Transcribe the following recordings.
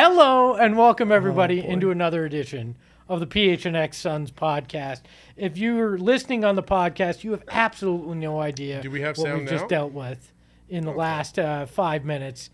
Hello and welcome everybody into another edition of the PHNX Suns podcast. If you're listening on the podcast, you have absolutely no idea Do we have what sound we've just dealt with in the last uh, five minutes.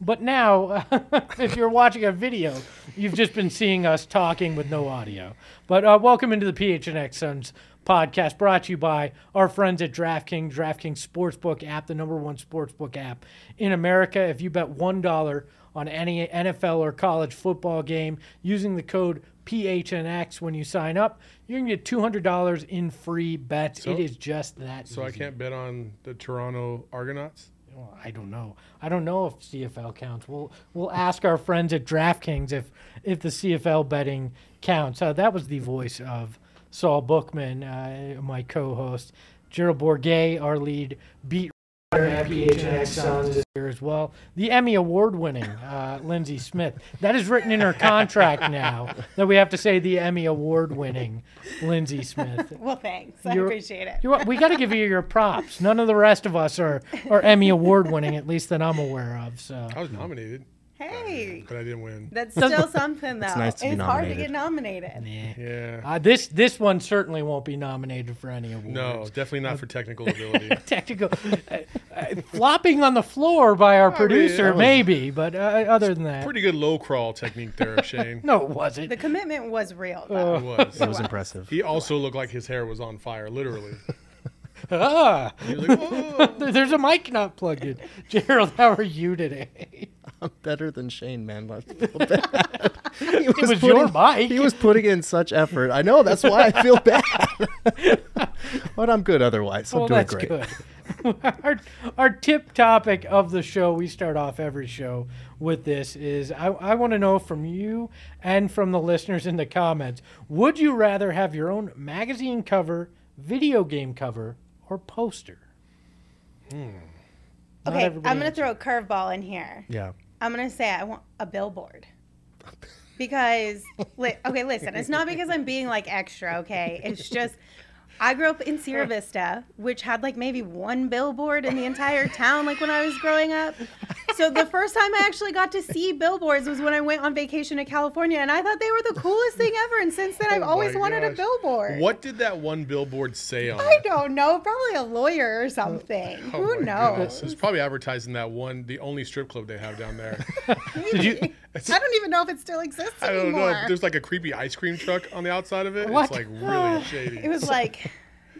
But now, if you're watching a video, you've just been seeing us talking with no audio. But uh, welcome into the PHNX Suns podcast brought to you by our friends at DraftKings, DraftKings Sportsbook app, the number one sportsbook app in America. If you bet $1 on any NFL or college football game using the code PHNX when you sign up, you're going to get $200 in free bets. So- it is just that So I can't bet on the Toronto Argonauts. Well, I don't know. I don't know if CFL counts. We'll we'll ask our friends at DraftKings if if the CFL betting counts. Uh, that was the voice of Saul Bookman, uh, my co-host. Gerald Bourguet, our lead beat writer at PHNX is here as well. The Emmy Award-winning uh, Lindsey Smith. That is written in her contract now that we have to say the Emmy Award-winning Lindsey Smith. Well, thanks. I You're- appreciate it. You, we got to give you your props. None of the rest of us are, are Emmy award winning, at least that I'm aware of. So I was nominated, Hey, but I didn't win. that's still something, though. It's, nice to be hard to get nominated. Yeah. uh, this this one certainly won't be nominated for any awards. No, definitely not for technical ability. technical uh, uh, flopping on the floor by our mean, producer, that was- maybe, but uh, other than that, Pretty good low crawl technique there, Shane. no, it wasn't. The commitment was real, It though. was. It was impressive. He also looked like his hair was on fire, literally. Ah, like, there's a mic not plugged in. Gerald, how are you today? I'm better than Shane, man. I feel bad. He It was your mic. He was putting in such effort. I know. That's why I feel bad. but I'm good otherwise. I'm well, doing that's great. good. our, our tip topic of the show, we start off every show with this, is I, I want to know from you and from the listeners in the comments would you rather have your own magazine cover, video game cover, or poster? Hmm. Not Okay, I'm going to throw a curveball in here. Yeah. I'm going to say I want a billboard. Because, li- okay, listen, it's not because I'm being like extra, okay? It's just, I grew up in Sierra Vista, which had like maybe one billboard in the entire town, like when I was growing up. So the first time I actually got to see billboards was when I went on vacation to California, and I thought they were the coolest thing ever. And since then, I've Oh always my wanted a billboard. What did that one billboard say on I it? don't know. Probably a lawyer or something. Oh Who knows? goodness. It's probably advertising that one, the only strip club they have down there. Did you? I don't even know if it still exists I don't anymore. know. There's like a creepy ice cream truck on the outside of it. What? It's like really shady. It was like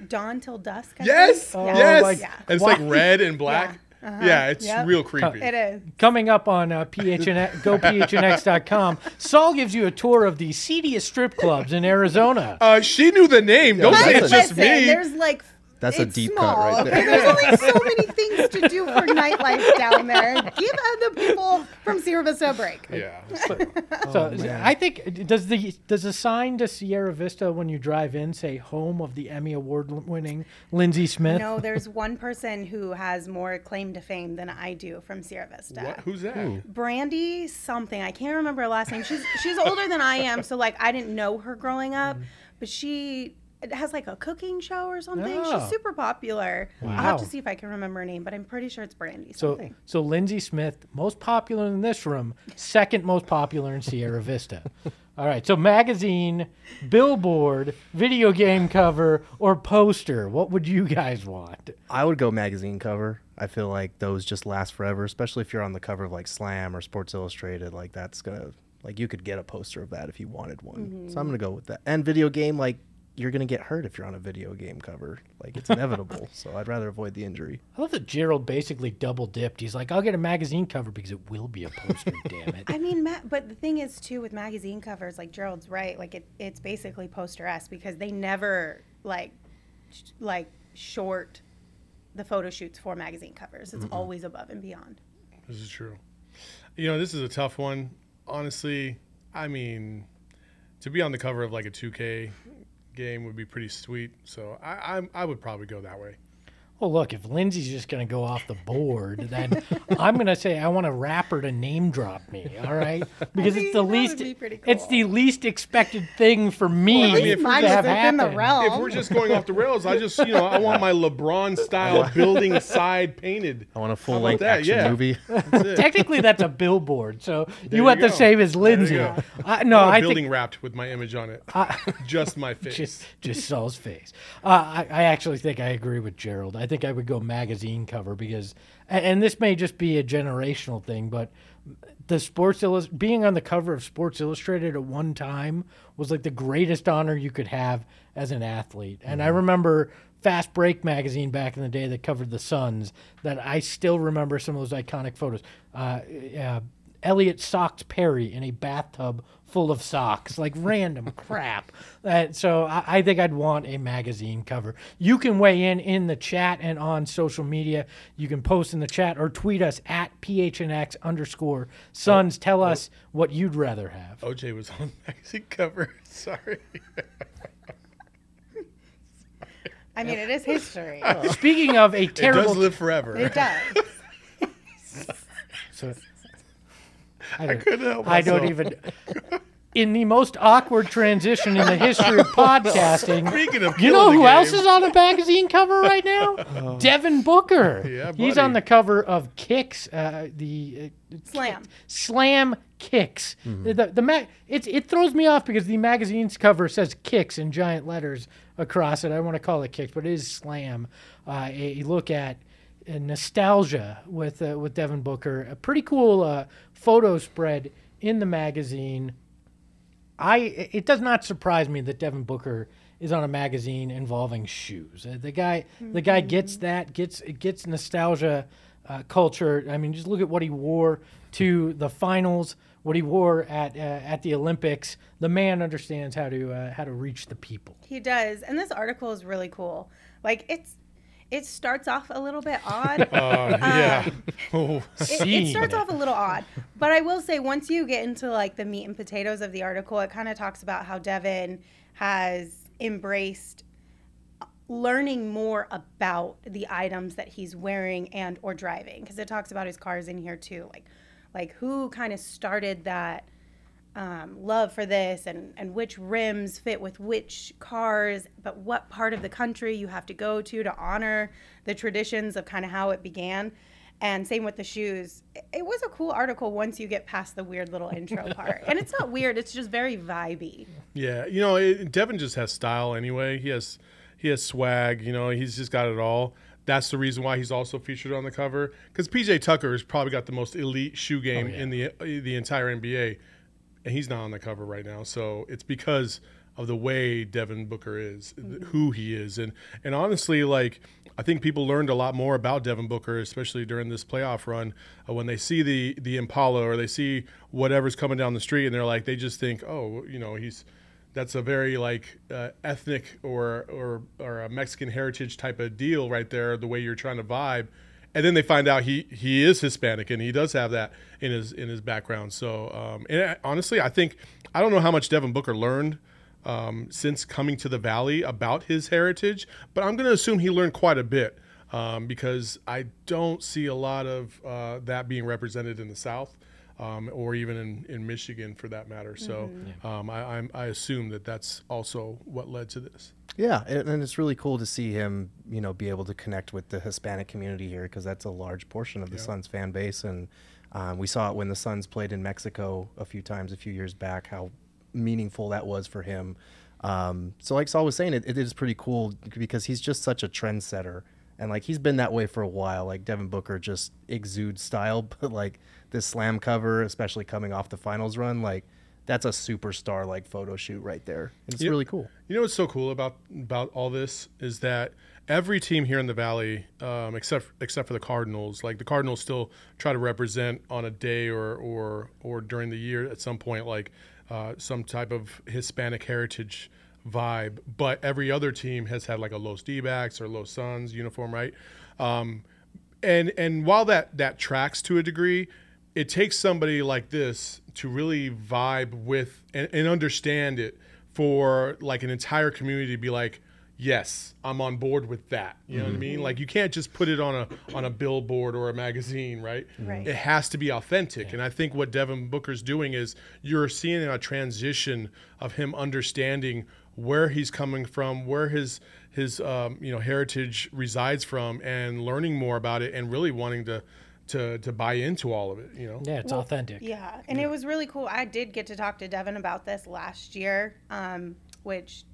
dawn till dusk. I Yes, think. yes. like- Yeah. And it's Why- like red and black. Yeah, it's Yep. real creepy. It is. Coming up on uh, PHN, gophnx.com, Saul gives you a tour of the seediest strip clubs in Arizona. Uh, she knew the name. Don't say it's just Listen, me. There's like That's a it's deep small, cut right okay? there. There's only so many things to do for nightlife down there. Give other people from Sierra Vista a break. Yeah. So oh, I think does the does the sign to Sierra Vista when you drive in say home of the Emmy award winning Lindsey Smith? No, there's one person who has more claim to fame than I do from Sierra Vista. What? Who's that? Hmm. Brandy something. I can't remember her last name. She's she's older than I am, so like I didn't know her growing up, mm-hmm. but she has like a cooking show or something. Oh. She's ah. super popular. I'll have to see if I can remember her name, but I'm pretty sure it's Brandy So something. so Lindsey Smith, most popular in this room, second most popular in Sierra Vista. All right, so magazine, billboard, video game cover, or poster. What would you guys want? I would go magazine cover. I feel like those just last forever, especially if you're on the cover of like Slam or Sports Illustrated. Like that's gonna like you could get a poster of that if you wanted one. Mm-hmm. So I'm gonna go with that. And video game, like you're gonna get hurt if you're on a video game cover. Like it's inevitable. so I'd rather avoid the injury. I love that Gerald basically double dipped. He's like, I'll get a magazine cover because it will be a poster. damn it. I mean, ma- but the thing is too with magazine covers, like Gerald's right. Like it, it's basically poster esque because they never like, sh- like short the photo shoots for magazine covers. It's always above and beyond. This is true. You know, this is a tough one. Honestly, I mean, to be on the cover of like a 2K game would be pretty sweet. So I I, I would probably go that way. Well, look, if Lindsey's just going to go off the board, then I'm going to say I want a rapper to name drop me. All right, because think it's the least be pretty it's cool. the least expected thing for me Well, I mean, if to we're just- is have within the happen. realm. If we're just going off the rails, I just you know I want my LeBron style building side painted. I want a full length that? action Yeah. movie. That's it. Technically, that's a billboard, so you you want the same as Lindsey. go. I, no, I want a I building think wrapped with my image on it. just my face. just just Saul's face. Uh, I, I actually think I agree with Gerald. I think I would go magazine cover because, and, this may just be a generational thing, but the Sports Illust- being on the cover of Sports Illustrated at one time was like the greatest honor you could have as an athlete. And I remember Fast Break magazine back in the day that covered the Suns. That I still remember some of those iconic photos. Uh, uh, Elliot socked Perry in a bathtub full of socks, like random crap. Uh, so I, I think I'd want a magazine cover. You can weigh in in the chat and on social media. You can post in the chat or tweet us at phnx underscore suns. Tell us what you'd rather have. OJ was on the magazine cover. Sorry. I mean, it is history. Speaking of a terrible, It does live forever. It does. So- I, don't, couldn't help I don't even. In the most awkward transition in the history of podcasting, Speaking of You know killing who the else game, is on a magazine cover right now? Devin Booker. Yeah, He's buddy. on the cover of Kicks, uh, the uh, Slam. Slam Kicks. The the ma- it's it throws me off because the magazine's cover says Kicks in giant letters across it. I want to call it Kicks, but it is Slam. Uh, a, a look at uh, nostalgia with uh, with Devin Booker. A pretty cool uh, photo spread in the magazine. I it does not surprise me that Devin Booker is on a magazine involving shoes. Uh, The guy the guy gets that gets it gets nostalgia uh, culture. I mean, just look at what he wore to the finals, what he wore at uh, at the Olympics. The man understands how to uh, how to reach the people. He does. And this article is really cool. Like it's it starts off a little bit odd. Uh, yeah. Oh, it, it starts off a little odd. But I will say once you get into like the meat and potatoes of the article, it kind of talks about how Devin has embraced learning more about the items that he's wearing and or driving because it talks about his cars in here too like like who kind of started that um, love for this and, and which rims fit with which cars, but what part of the country you have to go to to honor the traditions of kind of how it began. And same with the shoes. It- It was a cool article once you get past the weird little intro part. And it's not weird, it's just very vibey. Yeah, you know, it, Devin just has style anyway. He has he has swag. You know, he's just got it all. That's the reason why he's also featured on the cover. Because PJ Tucker has probably got the most elite shoe game in the the entire NBA, and he's not on the cover right now. So it's because of the way Devin Booker is, th- who he is, and and honestly, like I think people learned a lot more about Devin Booker, especially during this playoff run, uh, when they see the the Impala or they see whatever's coming down the street, and they're like, they just think, oh, you know, he's that's a very like uh, ethnic or or or a Mexican heritage type of deal right there. The way you're trying to vibe, and then they find out he he is Hispanic and he does have that in his in his background. So um, and honestly, I think I don't know how much Devin Booker learned um, since coming to the Valley about his heritage, but I'm going to assume he learned quite a bit um, because I don't see a lot of uh, that being represented in the South. Um, or even in, in Michigan for that matter. So um, I, I'm, I assume that that's also what led to this. Yeah, and, and it's really cool to see him, you know, be able to connect with the Hispanic community here because that's a large portion of the Suns fan base, and um, we saw it when the Suns played in Mexico a few times a few years back how meaningful that was for him. Um, so, like Saul was saying, it, it is pretty cool because he's just such a trendsetter, and like he's been that way for a while. Like Devin Booker just exudes style, but like this slam cover, especially coming off the finals run, like that's a superstar like photo shoot right there. It's Yep. really cool. You know what's so cool about about all this is that every team here in the valley, um, except except for the Cardinals, like the Cardinals still try to represent on a day or or or during the year at some point, like uh, some type of Hispanic heritage vibe. But every other team has had like a Los D-backs or Los Suns uniform, right? Um, and and while that that tracks to a degree, it takes somebody like this to really vibe with and, and understand it for like an entire community to be like, yes, I'm on board with that. You know what I mean? Like you can't just put it on a on a billboard or a magazine, right? Right. It has to be authentic. And I think what Devin Booker's doing is you're seeing a transition of him understanding where he's coming from, where his his um, you know heritage resides from, and learning more about it, and really wanting to to to buy into all of it. You know. Yeah, it's Well, authentic. Yeah, and it was really cool. I did get to talk to Devin about this last year, um, which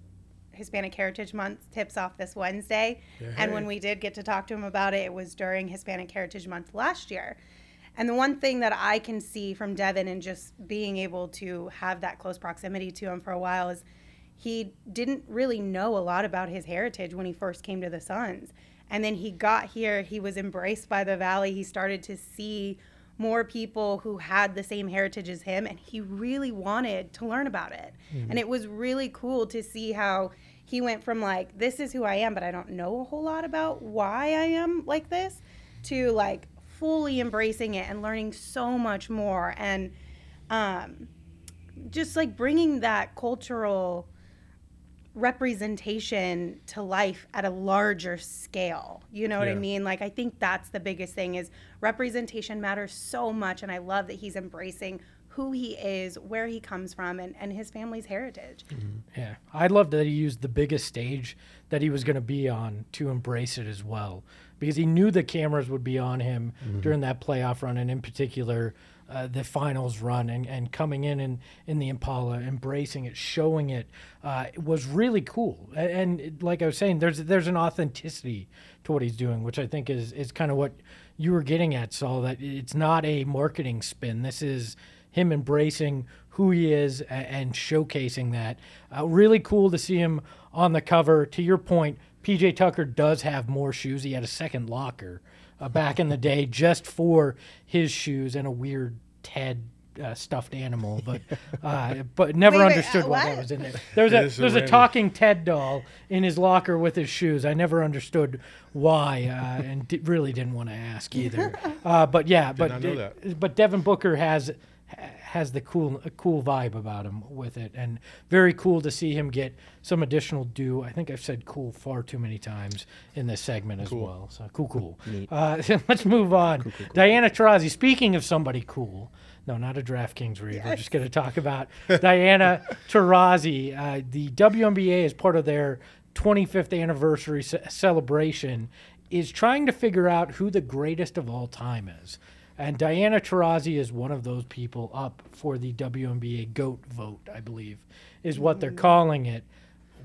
Hispanic Heritage Month tips off this Wednesday. And when we did get to talk to him about it, it was during Hispanic Heritage Month last year. And the one thing that I can see from Devin and just being able to have that close proximity to him for a while is he didn't really know a lot about his heritage when he first came to the Suns. And then he got here, he was embraced by the Valley. He started to see more people who had the same heritage as him, and he really wanted to learn about it. And it was really cool to see how he went from like, this is who I am, but I don't know a whole lot about why I am like this, to like fully embracing it and learning so much more. And um, just like bringing that cultural representation to life at a larger scale. You know what I mean? Like I think that's the biggest thing is representation matters so much and I love that he's embracing who he is, where he comes from and, and his family's heritage. Mm-hmm. Yeah, I loved that he used the biggest stage that he was going to be on to embrace it as well, because he knew the cameras would be on him mm-hmm. during that playoff run, and in particular, uh, the finals run, and, and coming in in, in the Impala, embracing it, showing it, uh, was really cool. A- And, like I was saying, there's there's an authenticity to what he's doing, which I think is is kind of what you were getting at, Saul. That it's not a marketing spin. This is him embracing who he is a- and showcasing that. Uh, really cool to see him on the cover. To your point, PJ Tucker does have more shoes. He had a second locker uh, back in the day just for his shoes and a weird Ted. Uh, stuffed animal, but uh, but never Wait, wait, understood uh, why that what? was in there. There's a It is a there's a talking Ted doll in his locker with his shoes. I never understood why, uh, and di- really didn't want to ask either. Uh, but yeah, but know that. but Devin Booker has has the cool a cool vibe about him with it, and very cool to see him get some additional due. I think I've said cool far too many times in this segment as well. So cool, cool. Uh, let's move on. Diana Taurasi. Speaking of somebody cool. No, not a DraftKings read. We're just going to talk about Diana Taurasi. Uh, the WNBA, as part of their 25th anniversary ce- celebration, is trying to figure out who the greatest of all time is. And Diana Taurasi is one of those people up for the WNBA GOAT vote, I believe, is what they're calling it.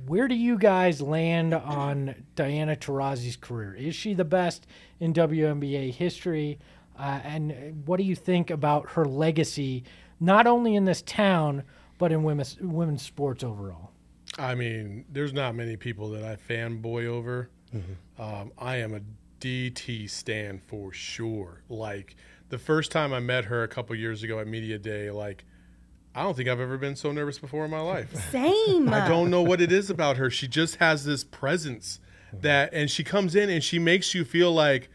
Where do you guys land on Diana Taurasi's career? Is she the best in WNBA history? Uh, and what do you think about her legacy, not only in this town, but in women's, women's sports overall? I mean, there's not many people that I fanboy over. Um, I am a DT stan for sure. Like the first time I met her a couple years ago at media day, like I don't think I've ever been so nervous before in my life. Same. I don't know what it is about her. She just has this presence that, and she comes in and she makes you feel like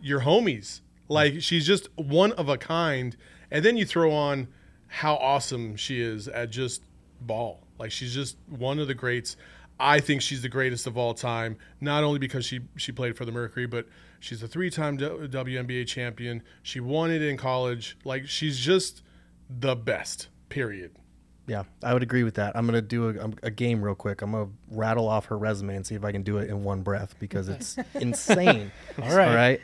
you're homies. Like she's just one of a kind. And then you throw on how awesome she is at just ball. Like she's just one of the greats. I think she's the greatest of all time. Not only because she she played for the Mercury, but she's a three-time W- WNBA champion. She won it in college. Like she's just the best. Period. Yeah, I would agree with that. I'm gonna do a, a game real quick. I'm gonna rattle off her resume and see if I can do it in one breath because it's insane. All right. All right.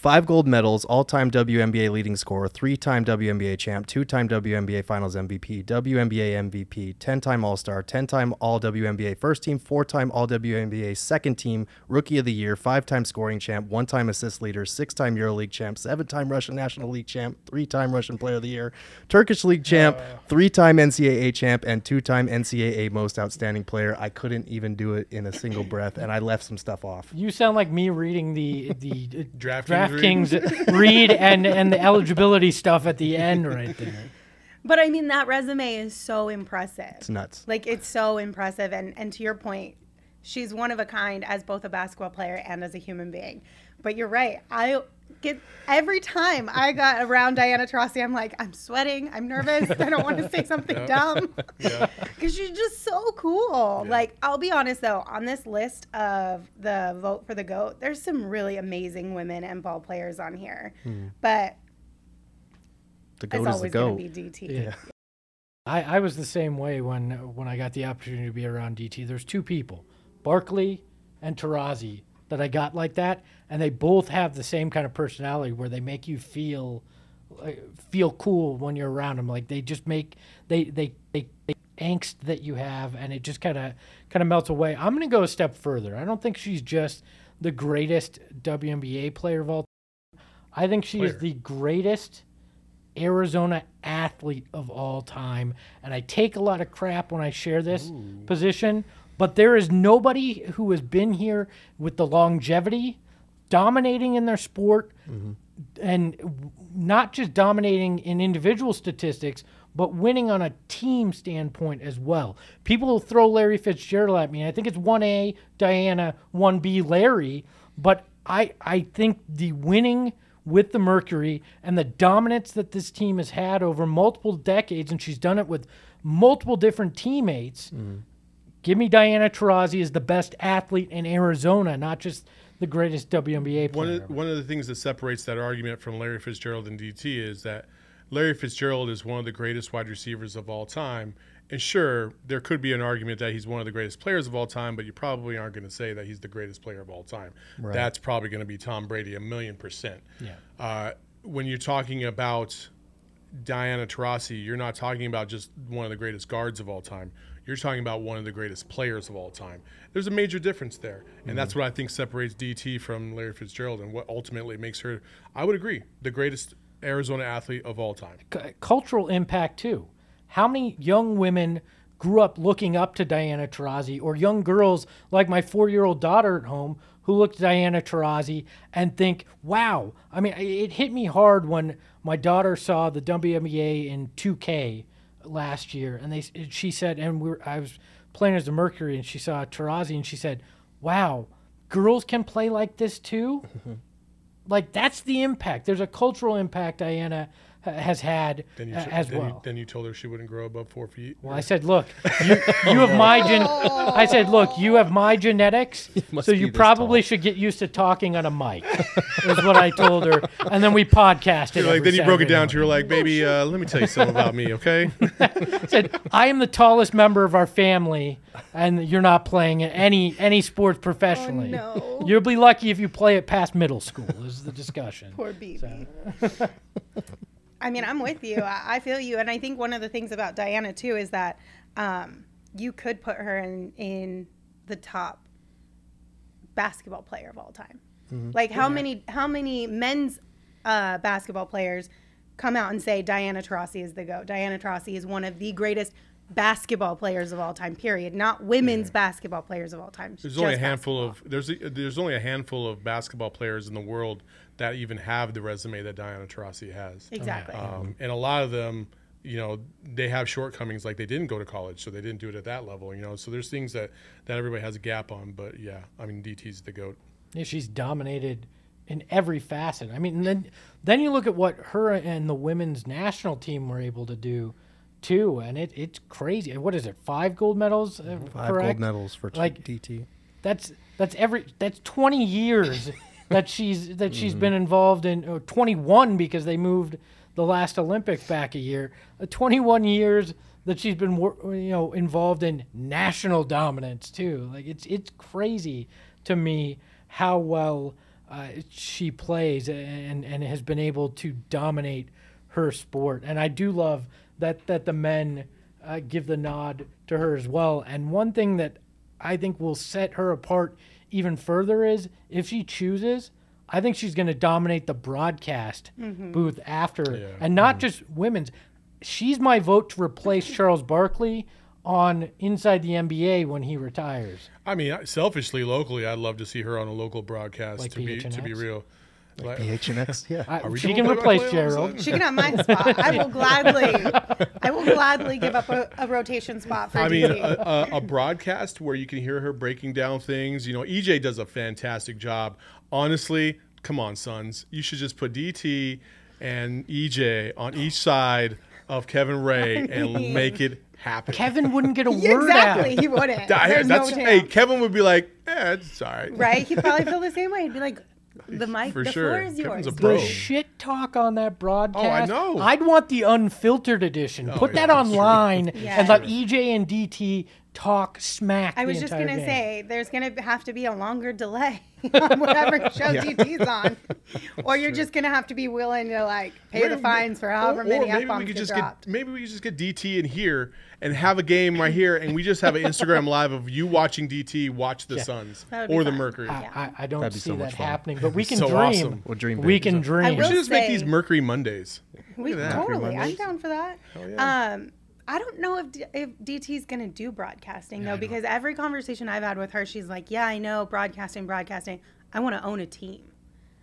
Five gold medals, all-time WNBA leading scorer, three-time WNBA champ, two-time WNBA Finals MVP, WNBA MVP, ten-time All-Star, ten-time All-WNBA first team, four-time All-WNBA second team, Rookie of the Year, five-time scoring champ, one-time assist leader, six-time EuroLeague champ, seven-time Russian National League champ, three-time Russian Player of the Year, Turkish League champ, three-time NCAA champ, and two-time NCAA Most Outstanding Player. I couldn't even do it in a single breath, and I left some stuff off. You sound like me reading the the uh, DraftKings DraftKings read and and the eligibility stuff at the end right there. But I mean, that resume is so impressive. It's nuts. Like it's so impressive, and and to your point, she's one of a kind as both a basketball player and as a human being. But you're right. I get every time I got around Diana Taurasi, I'm like, I'm sweating, I'm nervous, I don't want to say something dumb. Yeah. Because she's just so cool. Like, I'll be honest though, on this list of the vote for the GOAT, there's some really amazing women and ball players on here. Hmm. But The it's goat is the always going goat. to be DT. Yeah. I, I was the same way when when I got the opportunity to be around DT. There's two people, Barkley and Taurasi, that I got like that, and they both have the same kind of personality where they make you feel feel cool when you're around them. Like they just make they they they, they angst that you have, and it just kind of kind of melts away. I'm gonna go a step further. I don't think she's just the greatest WNBA player of all. Time. I think she is the greatest Arizona athlete of all time. And I take a lot of crap when I share this position, but there is nobody who has been here with the longevity, dominating in their sport, mm-hmm. and not just dominating in individual statistics, but winning on a team standpoint as well. People will throw Larry Fitzgerald at me. I think it's 1A Diana, 1B Larry, but I I think the winning with the Mercury and the dominance that this team has had over multiple decades, and she's done it with multiple different teammates. Mm-hmm. Give me Diana Taurasi as the best athlete in Arizona, not just the greatest WNBA One player. of, one of the things that separates that argument from Larry Fitzgerald and DT is that Larry Fitzgerald is one of the greatest wide receivers of all time. And sure, there could be an argument that he's one of the greatest players of all time, but you probably aren't going to say that he's the greatest player of all time. That's probably going to be Tom Brady a million percent. Yeah. Uh, when you're talking about Diana Taurasi, you're not talking about just one of the greatest guards of all time. You're talking about one of the greatest players of all time. There's a major difference there, and that's mm-hmm. what I think separates DT from Larry Fitzgerald, and what ultimately makes her, I would agree, the greatest Arizona athlete of all time. cu- cultural impact too. How many young women grew up looking up to Diana Taurasi, or young girls like my four-year-old daughter at home who looked at Diana Taurasi and think, "Wow!" I mean, it hit me hard when my daughter saw the WNBA in 2K last year, and they she said, and we were, I was playing as the Mercury, and she saw Taurasi, and she said, "Wow, girls can play like this too." Mm-hmm. like that's the impact. There's a cultural impact Diana has had Then you, uh, as then well. You, then you told her she wouldn't grow above four feet. well, I said, look, you, you have my gen. I said, look, you have my genetics, so you probably tall." should get used to talking on a mic. is what I told her, and then we podcasted. You're like, every then you broke it down to morning. her like, baby, uh, let me tell you something about me, okay? I said, I am the tallest member of our family, and you're not playing any any sports professionally. no. You'll be lucky if you play it past middle school. Is the discussion. Poor BB. I mean, I'm with you. I, I feel you, and I think one of the things about Diana too is that um, you could put her in in the top basketball player of all time. Like how many how many men's uh, basketball players come out and say Diana Taurasi is the go? Diana Taurasi is one of the greatest basketball players of all time. Period. Not women's basketball players of all time. There's only a handful basketball. of there's a, there's only a handful of basketball players in the world that even have the resume that Diana Taurasi has. exactly. Um, and a lot of them, you know, they have shortcomings like they didn't go to college, so they didn't do it at that level, you know. So there's things that that everybody has a gap on, but yeah, I mean DT's the goat. Yeah, she's dominated in every facet. I mean, then then you look at what her and the women's national team were able to do, too, and it it's crazy. What is it? Five gold medals, uh, Five correct? gold medals for Like- DT. That's that's every that's twenty years that she's that she's been involved in. Or Twenty one because they moved the last Olympics back a year. Uh, Twenty one years that she's been you know involved in national dominance too. Like it's it's crazy to me how well uh, she plays and and has been able to dominate her sport. And I do love that that the men uh, give the nod to her as well. And one thing that I think will set her apart even further is if she chooses, I think she's going to dominate the broadcast booth after, Yeah. and not just women's. She's my vote to replace Charles Barkley on Inside the NBA when he retires. I mean, selfishly, locally, I'd love to see her on a local broadcast. Like to be to be real, like, PHNX, yeah. I, she can replace all Gerald. She can have my spot. I will gladly, I will gladly give up a, a rotation spot for I DT. mean, a, a, a broadcast where you can hear her breaking down things. You know, EJ does a fantastic job. Honestly, come on, Suns, you should just put DT and EJ on each side of Kevin Ray and make it happen. Kevin wouldn't get a Yeah, word exactly. out. He wouldn't. I- There's that's no hey, chance. Kevin would be like, eh, it's all right. right? He'd probably feel the same way. He'd be like, the mic, For the sure. floor is yours. Kevin's a The pro. shit talk on that broadcast. Oh, I know. I'd want the unfiltered edition. Oh, Put Oh, yeah, that that's true. online and let EJ and DT talk smack. I was the just gonna game. say there's gonna have to be a longer delay on whatever show DT's on, or you're just gonna have to be willing to like pay the fines for however or, many or maybe f bombs we could get just dropped. get maybe we could just get DT in here and have a game right here, and we just have an Instagram live of you watching DT watch the Suns That would be or the. Mercury. I, I, I don't That'd be see so that fun. happening, but we can So dream. awesome. We'll dream We can dream. We should just make these Mercury Mondays. We, at that. totally, I'm down for that. yeah. Um, I don't know if D- if DT's gonna do broadcasting though, because every conversation I've had with her, she's like, "Yeah, I know broadcasting, broadcasting. I want to own a team,"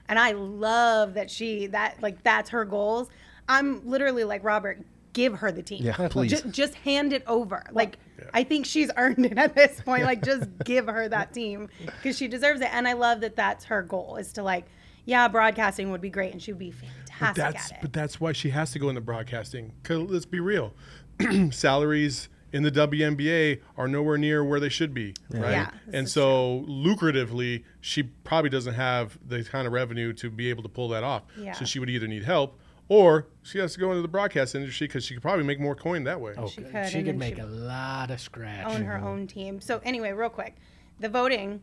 and I love that she that like that's her goals. I'm literally like Robert, give her the team. Yeah, please. Just, just hand it over. Like I think she's earned it at this point. Like just give her that team because she deserves it. And I love that that's her goal is to like, yeah, broadcasting would be great, and she would be fantastic That's at it. but that's why she has to go into broadcasting. Cause let's be real, salaries in the WNBA are nowhere near where they should be, right? Yeah, and is so lucratively, she probably doesn't have the kind of revenue to be able to pull that off. Yeah. So she would either need help or she has to go into the broadcast industry because she could probably make more coin that way. Oh, She good. could, she could make she- a lot of scratch. own her mm-hmm. own team. So anyway, real quick, the voting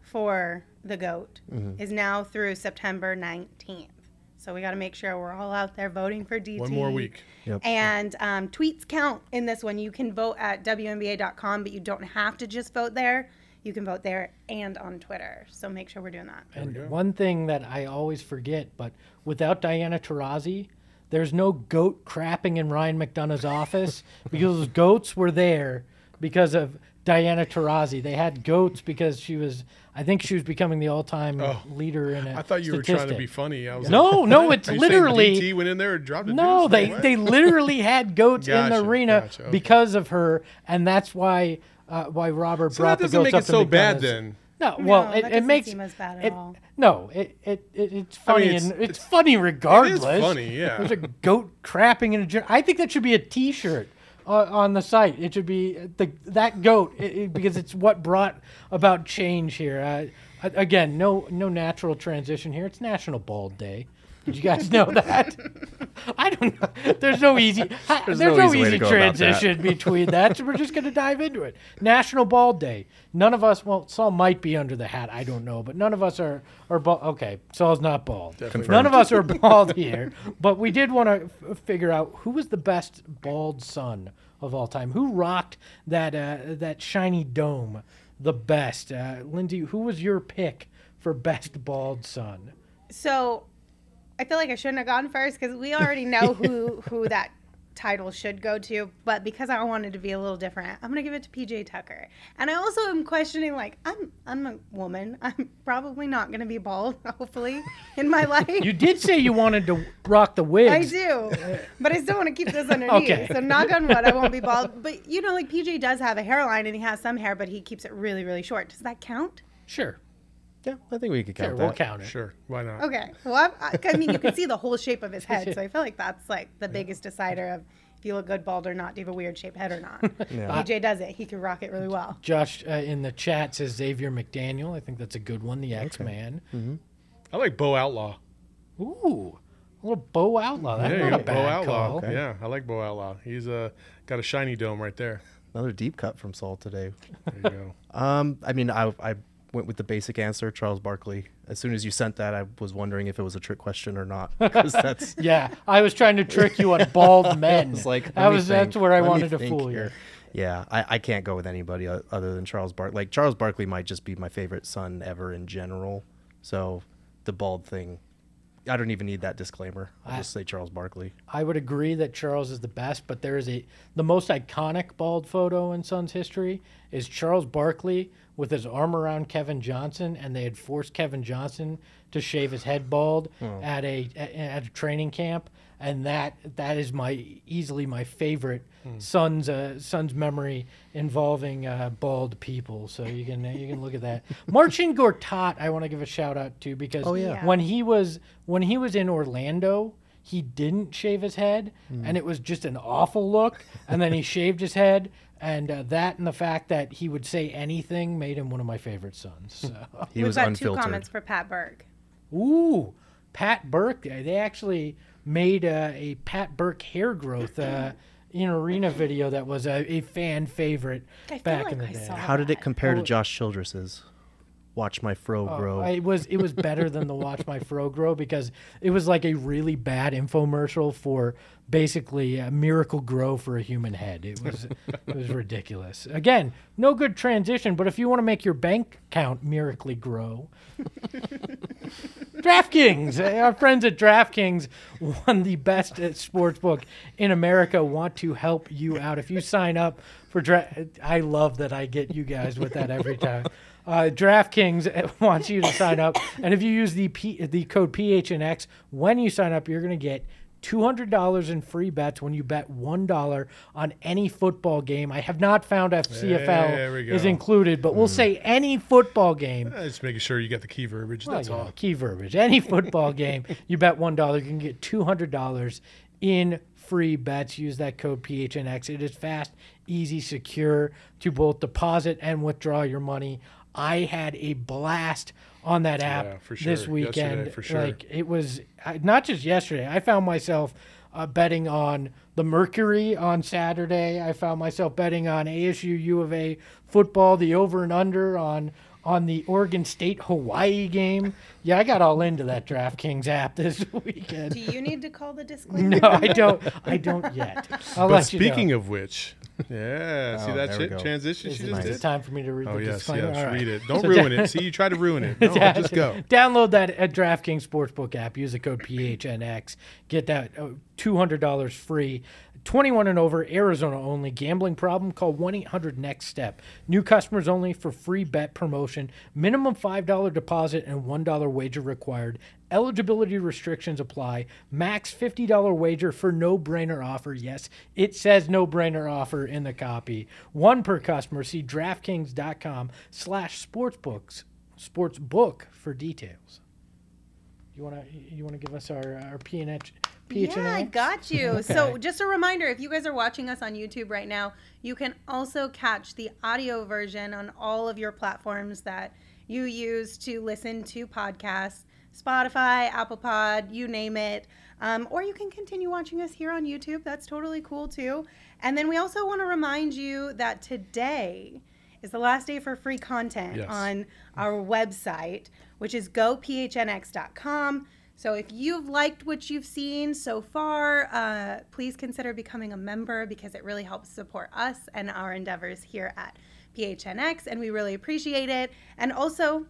for the goat mm-hmm. is now through September 19th. So we got to make sure we're all out there voting for DT. One more week. Yep. And um, tweets count in this one. You can vote at WNBA.com, but you don't have to just vote there. You can vote there and on Twitter. So make sure we're doing that. And one thing that I always forget, but without Diana Taurasi, there's no goat crapping in Ryan McDonough's office because those goats were there because of Diana Taurasi. They had goats because she was, I think she was becoming the all-time leader in it. Oh. I thought you were trying to be funny. I was No, like, no, it's Are you literally DT went in there and dropped a no. They What? they literally had goats in the arena gotcha, okay. because of her, and that's why uh, why Robert So brought that the doesn't make it so bad McDonough's. then. No, No, well, that it, it makes seem as bad at it, all. No, it, it, it it's funny it's- and it's, funny regardless. It is funny, yeah. There's a goat crapping in a. I think that should be a T-shirt on the site. It should be the that goat it, it- because it's what brought about change here. Uh, again, no no natural transition here. It's National Bald Day. Did you guys know that? I don't know. There's no easy. There's, no no, easy easy go about that. transition between that. So we're just going to dive into it. National Bald Day. None of us. Well, Saul might be under the hat. I don't know, but none of us are are bald. Okay, Saul's not bald. None of us are bald here. But we did want to f- figure out who was the best bald Sun of all time. Who rocked that uh, that shiny dome the best? Uh, Lindsey, who was your pick for best bald Sun? So I feel like I shouldn't have gone first because we already know who who that title should go to. But because I wanted to be a little different, I'm gonna give it to PJ Tucker. And I also am questioning like I'm I'm a woman. I'm probably not gonna be bald. Hopefully in my life. You did say you wanted to rock the wig. I do, but I still want to keep this underneath. Okay. So knock on wood, I won't be bald. But you know, like PJ does have a hairline and he has some hair, but he keeps it really, really short. Does that count? Sure. Yeah, I think we could count Sure, that. we'll count it. Sure, why not? Okay. Well, I, I, I mean, you can see the whole shape of his head, so I feel like that's like the biggest decider of if you look good bald or not. Do you have a weird shaped head or not? Yeah. PJ does it. He can rock it really well. Josh uh, in the chat says Xavier McDaniel. I think that's a good one. The X Man. I like Bo Outlaw. Ooh, a little Bo Outlaw. That's Yeah, not a Bo Outlaw. call. Yeah, I like Bo Outlaw. He's uh, got a shiny dome right there. Another deep cut from Saul today. There you go. Um, I mean, I, I went with the basic answer, Charles Barkley. As soon as you sent that, I was wondering if it was a trick question or not. That's Yeah, I was trying to trick you on bald men. it's like that was that's where I let wanted to fool here. you. Yeah, I, I can't go with anybody other than Charles Barkley. Like Charles Barkley might just be my favorite Sun ever in general. So the bald thing, I don't even need that disclaimer. I'll I- just say Charles Barkley. I would agree that Charles is the best, but there is a the most iconic bald photo in Suns history is Charles Barkley with his arm around Kevin Johnson, and they had forced Kevin Johnson to shave his head bald Oh. at a at a training camp, and that that is my easily my favorite Suns uh, Suns memory involving uh, bald people. So you can you can look at that. Marcin Gortat, I want to give a shout out to because Oh, yeah. When he was when he was in Orlando. He didn't shave his head, and it was just an awful look. And then he shaved his head, and uh, that and the fact that he would say anything made him one of my favorite Suns. So. He We've was got unfiltered. two comments for Pat Burke. Ooh, Pat Burke. uh, They actually made uh, a Pat Burke hair growth uh, in arena video that was a, a fan favorite I back like in the I day. saw How did it compare Oh. to Josh Childress's? Watch my fro Oh, grow. It was it was better than the Watch My Fro Grow because it was like a really bad infomercial for basically a miracle grow for a human head. It was it was ridiculous. Again, no good transition, but if you want to make your bank account miraculously grow, DraftKings, eh, our friends at DraftKings, one the best sports sportsbook in America, want to help you out. If you sign up for Dra- I love that I get you guys with that every time. Uh, DraftKings wants you to sign up, and if you use the P- the code PHNX when you sign up, you're going to get $200 in free bets when you bet $1 on any football game. I have not found if CFL There we is included, but we'll say any football game. Uh, Just making sure you got the key verbiage. Well, That's know, all. Key verbiage. Any football game, you bet one dollar, you can get two hundred dollars in free bets. Use that code PHNX. It is fast, easy, secure to both deposit and withdraw your money. I had a blast on that app Yeah, for this weekend. For sure. Like it was not just yesterday. I found myself uh, betting on the Mercury on Saturday. I found myself betting on ASU U of A football, the over and under on on the Oregon State Hawaii game. Yeah, I got all into that DraftKings app this weekend. Do you need to call the disclaimer? No, I don't. I don't yet. I'll But let you know. speaking of which, yeah, see Oh, that there we shit go. transition Is she just is it did? time for me to read Oh the yes, disclaimer? yes, All right. read it. Don't So ruin da- it. See, you try to ruin it. No, just go. Download that at DraftKings Sportsbook app. Use the code PHNX. Get that uh, $200 free. 21 and over, Arizona only. Gambling problem? Call 1 800 NEXT STEP. New customers only for free bet promotion. Minimum $5 deposit and $1 wager required. Eligibility restrictions apply. Max $50 wager for no brainer offer. Yes, it says no brainer offer in the copy. One per customer. See DraftKings.com slash sportsbooks sportsbook for details. You wanna you wanna give us our our PNH PHNX? Yeah, I got you. So, just a reminder if you guys are watching us on YouTube right now, you can also catch the audio version on all of your platforms that you use to listen to podcasts Spotify, Apple Pod, you name it. Um, or you can continue watching us here on YouTube. That's totally cool too. And then we also want to remind you that today is the last day for free content Yes. on our website, which is gophnx.com. So if you've liked what you've seen so far, uh, please consider becoming a member because it really helps support us and our endeavors here at PHNX, and we really appreciate it. And also,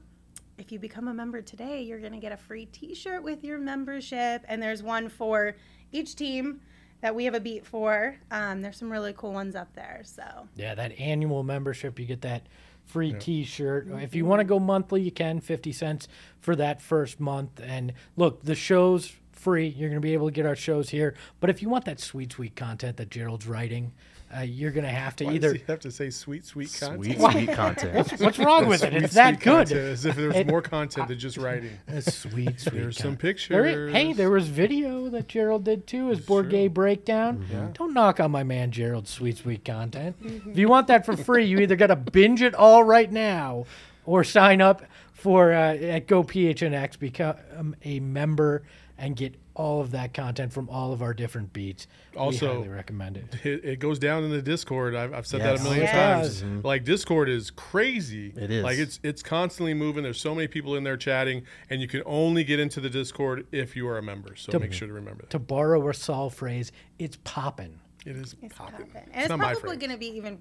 if you become a member today, you're going to get a free t shirt with your membership. And there's one for each team that we have a beat for. Um, there's some really cool ones up there. So, Yeah, that annual membership, you get that free T-shirt. If you want to go monthly, you can. Fifty cents for that first month. And look, the show's free. You're going to be able to get our shows here. But if you want that sweet, sweet content that Gerald's writing, uh, you're going to have to Why either. does he have to say sweet, sweet content? Sweet, sweet content. What's wrong with it? Sweet, It's that good. content, As if there's It- more content than just writing. It's sweet, sweet. There's some pictures. There hey, there was video that Gerald did too, his board true. breakdown. Mm-hmm. Don't knock on my man Gerald's sweet, sweet content. if you want that for free, you either got to binge it all right now, or sign up for uh, at GoPHNX, become a member, and get all of that content from all of our different beats. Also- we highly recommend it. It, it goes down in the Discord. I've, I've said Yes. that a million Yes. times. It mm-hmm. Like Discord is crazy. It is. Like it's it's constantly moving. There's so many people in there chatting, and you can only get into the Discord if you are a member. So make sure to remember that. To borrow a Saul phrase, it's popping. It is it's popping. poppin'. And It's it's, not probably going to be even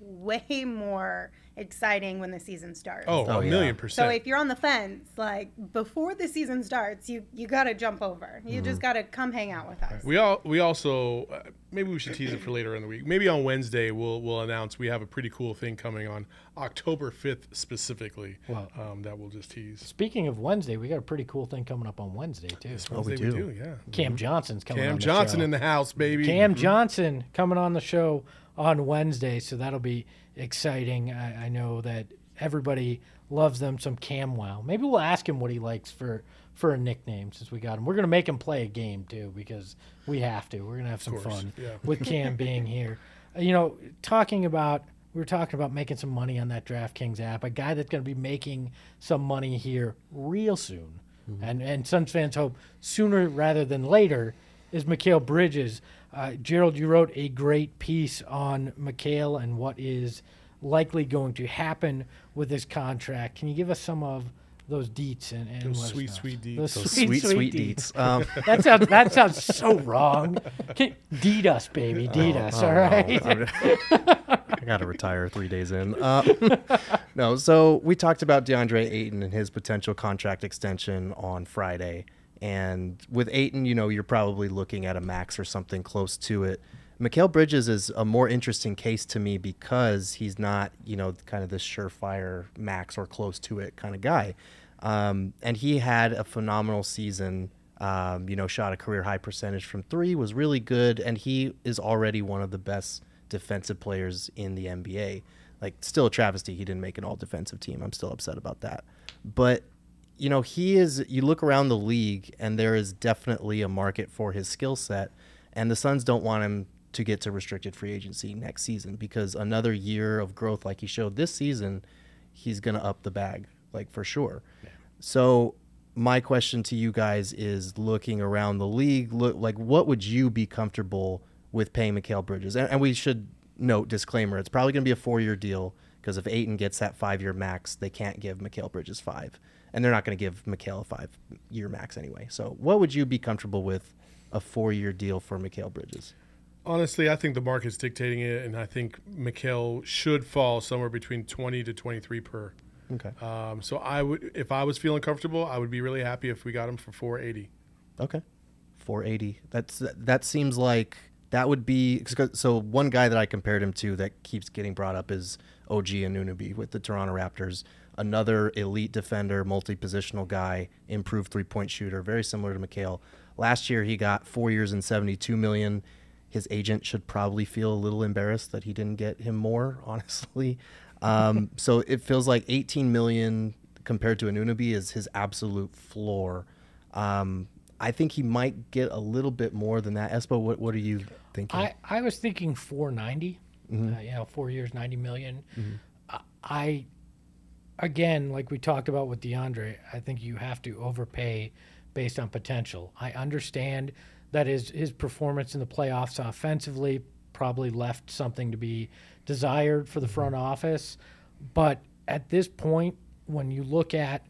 way more exciting when the season starts. Oh, Oh, a yeah. million So if you're on the fence, like before the season starts, you you gotta jump over. You just gotta come hang out with us. we all we also uh, maybe we should tease it for later in the week. Maybe on Wednesday we'll we'll announce we have a pretty cool thing coming on October fifth specifically. Wow. Um, that we'll just tease. Speaking of Wednesday, we got a pretty cool thing coming up on Wednesday too. Oh, we Wednesday do. yeah. Cam Johnson's coming. on Cam the Johnson show. in the house, baby. Cam Johnson coming on the show on Wednesday, so that'll be exciting. I, I know that everybody loves them some Camwow. Maybe we'll ask him what he likes for for a nickname since we got him. We're gonna make him play a game too because we have to. We're gonna have some fun yeah. with Cam being here. Uh, You know, talking about we were talking about making some money on that DraftKings app. A guy that's gonna be making some money here real soon, and and Suns fans hope sooner rather than later is Mikal Bridges. Uh, Gerald, you wrote a great piece on Mikal and what is likely going to happen with his contract. Can you give us some of those deets and, and Those sweet, know? sweet deets. Those Those sweet, sweet, deets. Um, That sounds that sounds so wrong. Can, deed us, baby, deed us. oh, all no. I'm- I gotta retire three days in. Uh, no, so we talked about DeAndre Ayton and his potential contract extension on Friday. And with Ayton, you know, you're probably looking at a max or something close to it. Mikal Bridges is a more interesting case to me because he's not, you know, kind of this surefire max or close to it kind of guy. Um, and he had a phenomenal season. Um, you know, shot a career high percentage from three, was really good, and he is already one of the best defensive players in the NBA. Like, still a travesty he didn't make an all defensive team. I'm still upset about that. But, you know, he is, you look around the league, and there is definitely a market for his skill set. And the Suns don't want him to get to restricted free agency next season because another year of growth like he showed this season, he's going to up the bag, like for sure. So, my question to you guys is looking around the league, look like what would you be comfortable with paying Mikal Bridges? And, and we should note disclaimer: it's probably going to be a four-year deal because if Ayton gets that five-year max, they can't give Mikal Bridges five, and they're not going to give Mikal a five-year max anyway. So, what would you be comfortable with a four-year deal for Mikal Bridges? Honestly, I think the market's dictating it, and I think Mikal should fall somewhere between 20 to 23 per. Okay. Um, so I would, if I was feeling comfortable, I would be really happy if we got him for 480. Okay. 480. That's that seems like that would be so one guy that I compared him to that keeps getting brought up is OG Anunoby with the Toronto Raptors. Another elite defender, multi-positional guy, improved three-point shooter, very similar to Mikal. Last year he got 4 years and 72 million. His agent should probably feel a little embarrassed that he didn't get him more, honestly. Um, so it feels like 18 million compared to Anunoby is his absolute floor. Um, I think he might get a little bit more than that. Espo, what what are you thinking? I, I was thinking 490. Mm-hmm. Uh, you know, four years, 90 million. I, I, again, like we talked about with DeAndre, I think you have to overpay based on potential. I understand that his his performance in the playoffs offensively probably left something to be desired for the mm-hmm. front office, but at this point, when you look at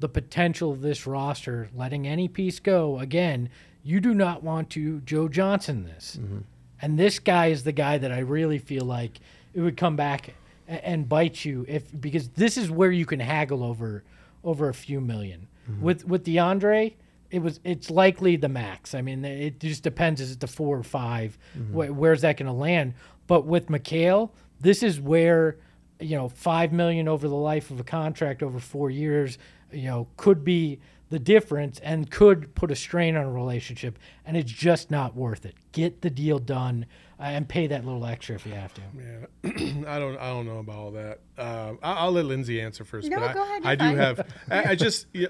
the potential of this roster, letting any piece go again, you do not want to Joe Johnson this. Mm-hmm. And this guy is the guy that I really feel like it would come back and bite you if because this is where you can haggle over over a few 1000000 mm-hmm. With with DeAndre, it was it's likely the max. I mean, it just depends. Is it the four or 5 mm-hmm. Wh- where's that going to land? But with Mikal, this is where you know five million over the life of a contract over four years. You know, could be the difference and could put a strain on a relationship, and it's just not worth it. Get the deal done and pay that little extra if you have to. Yeah, I don't, I don't know about all that. Um, I, I'll let Lindsey answer first. No, but go I, ahead, I you're do fine. have. I, I just, yeah,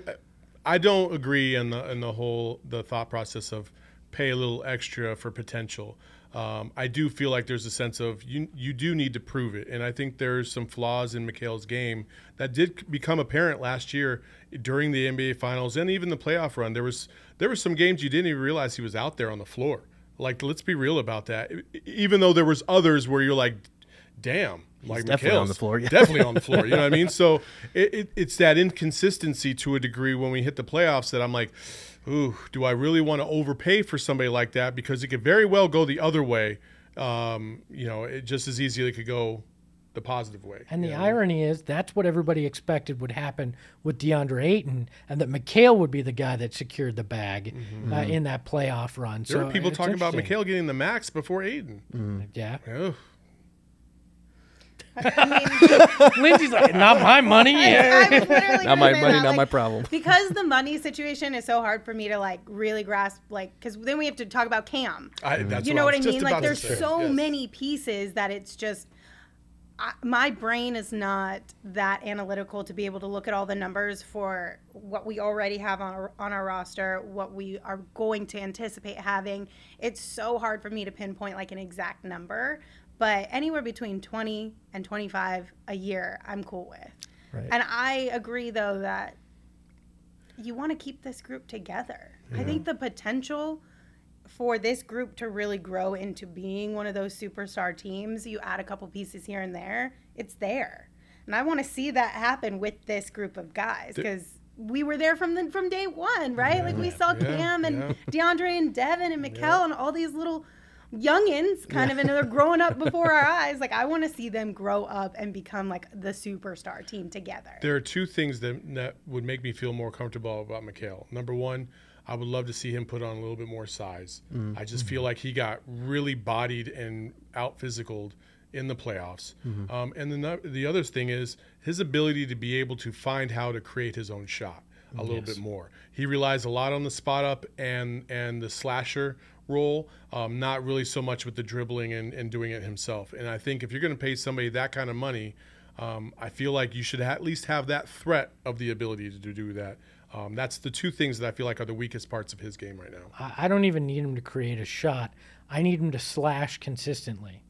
I don't agree in the in the whole the thought process of pay a little extra for potential. Um, I do feel like there's a sense of you you do need to prove it, and I think there's some flaws in Mikal's game that did become apparent last year during the NBA Finals and even the playoff run. There was there were some games you didn't even realize he was out there on the floor. Like, let's be real about that. Even though there was others where you're like, damn, like definitely on the floor, yeah. definitely on the floor. You know what I mean? So it, it, it's that inconsistency to a degree when we hit the playoffs that I'm like, ooh, do I really want to overpay for somebody like that? Because it could very well go the other way. Um, you know, it just as easily could go the positive way. And the know? irony is that's what everybody expected would happen with DeAndre Ayton, and that Mikal would be the guy that secured the bag uh, in that playoff run. Mm-hmm. there so were people talking about interesting. Mikal getting the max before Ayton. Yeah, Ugh. I mean, Lindsey's like, not my money. I was literally Not my money, not like, my problem. Because the money situation is so hard for me to like really grasp, like, because then we have to talk about Cam. I, that's you know what, what I mean? Like, there's so Yes. many pieces that it's just. I, my brain is not that analytical to be able to look at all the numbers for what we already have on our, on our roster, what we are going to anticipate having. It's so hard for me to pinpoint like an exact number, but anywhere between 20 and 25 a year, I'm cool with. Right. And I agree though that you want to keep this group together. I think the potential for this group to really grow into being one of those superstar teams, you add a couple pieces here and there, it's there. And I want to see that happen with this group of guys because we were there from the from day one, right? like we saw yeah, Cam and DeAndre and Devin and Mikal and all these little youngins kind of and they're growing up before our eyes. Like I want to see them grow up and become like the superstar team together. There are two things that, that would make me feel more comfortable about Mikal. Number one, I would love to see him put on a little bit more size. I just feel like he got really bodied and out physicaled in the playoffs. Um, and the no- the other thing is his ability to be able to find how to create his own shot a little bit more. He relies a lot on the spot up and and the slasher role, um, not really so much with the dribbling and, and doing it himself. And I think if you're going to pay somebody that kind of money, um, I feel like you should at least have that threat of the ability to do that. Um, that's the two things that I feel like are the weakest parts of his game right now. I I don't even need him to create a shot. I need him to slash consistently.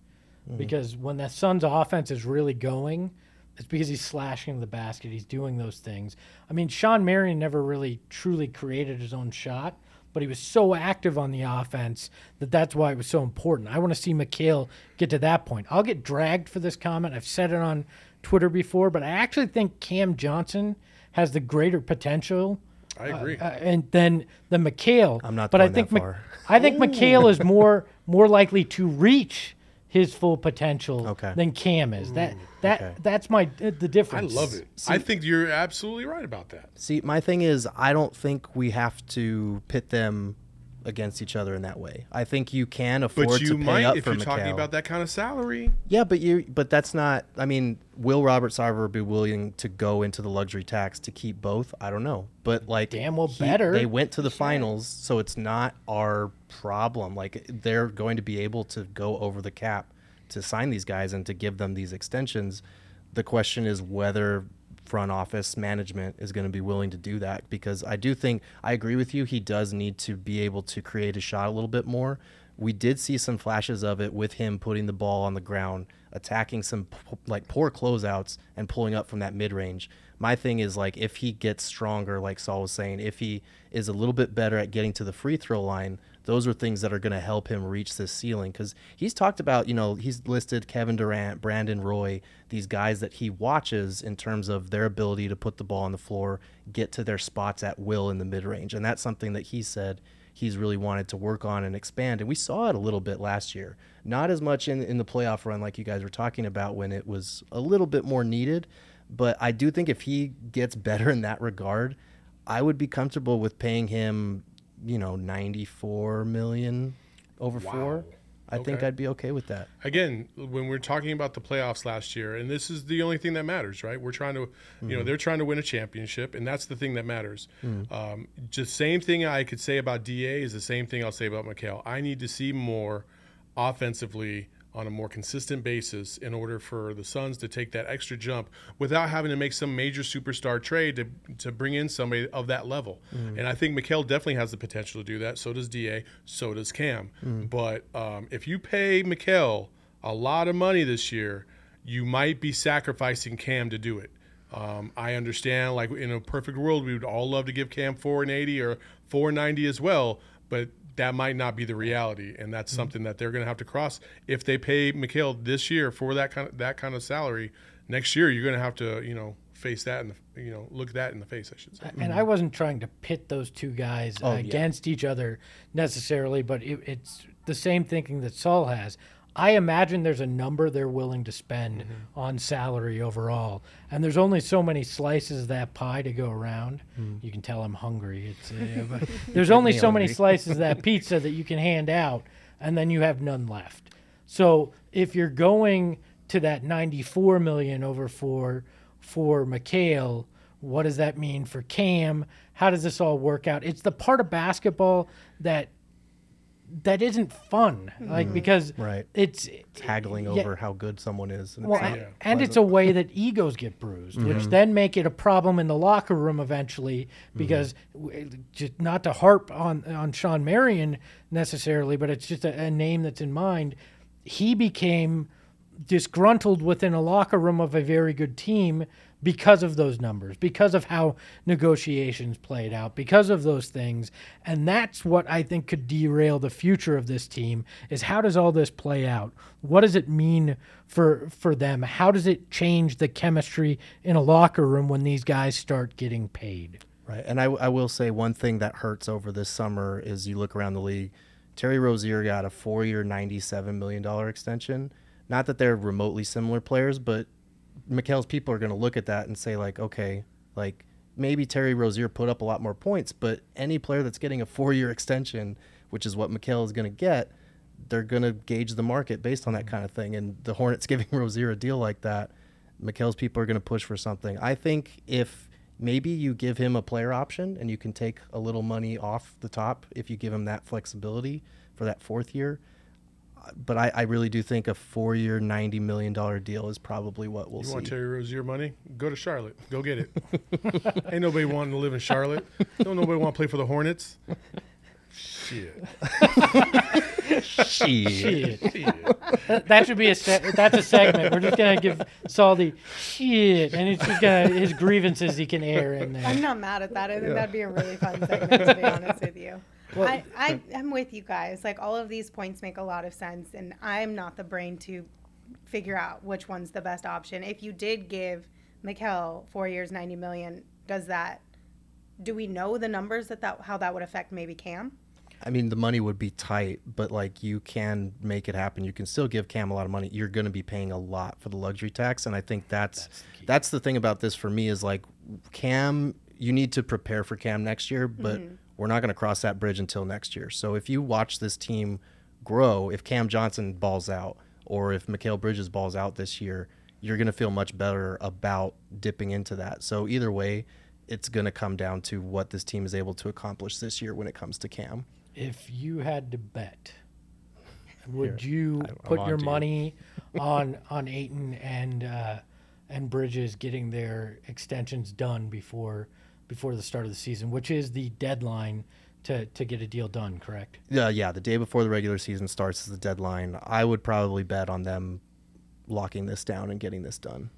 Because when the Suns' offense is really going, it's because he's slashing the basket. He's doing those things. I mean, Shawn Marion never really truly created his own shot, but he was so active on the offense that that's why it was so important. I want to see Mikal get to that point. I'll get dragged for this comment. I've said it on Twitter before, but I actually think Cam Johnson has the greater potential I agree. uh, and then the Mikal. I'm not but I think that Mc- far. I think Mikal is more more likely to reach his full potential Okay. than Cam is. That that okay. that's my uh, the difference. I love it. I think you're absolutely right about that. See, my thing is, I don't think we have to pit them against each other in that way. I think you can afford But to you pay might up if for you're talking about that kind of salary. Yeah, but you but that's not. I mean, will Robert Sarver be willing to go into the luxury tax to keep both? I don't know, but like Damn well he- better. They went to the finals, so it's not our problem. Like they're going to be able to go over the cap to sign these guys and to give them these extensions. The question is whether front office management is going to be willing to do that because I do think I agree with you. He does need to be able to create a shot a little bit more. We did see some flashes of it with him putting the ball on the ground, attacking some like poor closeouts and pulling up from that mid range. My thing is like if he gets stronger, like Saul was saying, if he is a little bit better at getting to the free throw line, those are things that are going to help him reach this ceiling because he's talked about you know he's listed kevin durant brandon roy these guys that he watches in terms of their ability to put the ball on the floor get to their spots at will in the mid-range and that's something that he said he's really wanted to work on and expand and we saw it a little bit last year. Not as much in, in the playoff run like you guys were talking about when it was a little bit more needed but i do think if he gets better in that regard i would be comfortable with paying him you know 94 million over four i think i'd be okay with that again, when we're talking about the playoffs last year, and this is the only thing that matters, right? We're trying to, you know, they're trying to win a championship, and that's the thing that matters. Um, just same thing I could say about Da is the same thing I'll say about Mikal. I need to see more offensively on a more consistent basis in order for the Suns to take that extra jump without having to make some major superstar trade to, to bring in somebody of that level. And I think Mikal definitely has the potential to do that. So does DA. So does Cam. But um, if you pay Mikal a lot of money this year, you might be sacrificing Cam to do it. Um, I understand, like in a perfect world, we would all love to give Cam 480 or 490 as well, but that might not be the reality, and that's mm-hmm. something that they're going to have to cross if they pay Mikal this year for that kind of that kind of salary. Next year, you're going to have to, you know, face that and you know look that in the face. I should say. And I mm-hmm. wasn't trying to pit those two guys Oh, yeah. against each other necessarily, but it, it's the same thinking that Saul has. I imagine there's a number they're willing to spend Mm-hmm. on salary overall, and there's only so many slices of that pie to go around. You can tell I'm hungry. It's uh, there's only so many slices of that pizza that you can hand out, and then you have none left. So if you're going to that 94 million over for for Mikal, what does that mean for Cam? How does this all work out? It's the part of basketball that that isn't fun, like because Right. it's haggling yeah. over how good someone is. And well, it's not and, and it's a way that egos get bruised, Mm-hmm. which then make it a problem in the locker room eventually. Because w- just not to harp on on Shawn Marion necessarily, but it's just a, a name that's in mind. He became disgruntled within a locker room of a very good team because of those numbers, because of how negotiations played out, because of those things. And that's what I think could derail the future of this team is how does all this play out? What does it mean for for them? How does it change the chemistry in a locker room when these guys start getting paid? Right. And I, I will say one thing that hurts over this summer is you look around the league. Terry Rozier got a four year, $97 million extension. Not that they're remotely similar players, but Mikal's people are going to look at that and say, like, okay, like maybe Terry Rozier put up a lot more points, but any player that's getting a four year extension, which is what Mikal is going to get, they're going to gauge the market based on that kind of thing. And the Hornets giving Rozier a deal like that, Mikal's people are going to push for something. I think if maybe you give him a player option and you can take a little money off the top if you give him that flexibility for that fourth year. But I, I really do think a four year, $90 million deal is probably what we'll You see. You want Terry Rozier money? Go to Charlotte. Go get it. Ain't nobody wanting to live in Charlotte. Don't nobody want to play for the Hornets. Shit. Shit. Shit. Shit. That, that should be a se- that's a segment. We're just gonna give Salty shit, and it's just gonna his grievances he can air in there. I'm not mad at that. I think that'd be a really fun segment, to be honest with you. I, I, I'm with you guys. Like, all of these points make a lot of sense, and I'm not the brain to figure out which one's the best option. If you did give Mikal four years, 90 million, does that, do we know the numbers that, that how that would affect maybe Cam? I mean, the money would be tight, but like you can make it happen. You can still give Cam a lot of money. You're going to be paying a lot for the luxury tax, and I think that's that's the, thing about this for me is like Cam. You need to prepare for Cam next year, but mm-hmm. We're not going to cross that bridge until next year. So if you watch this team grow, if Cam Johnson balls out or if Mikal Bridges balls out this year, you're going to feel much better about dipping into that. So either way, it's going to come down to what this team is able to accomplish this year when it comes to Cam. If you had to bet, would you I'm put your to money on on Ayton and uh, and Bridges getting their extensions done before before the start of the season, which is the deadline to to get a deal done? Correct. Yeah, yeah. The day before the regular season starts is the deadline. I would probably bet on them locking this down and getting this done.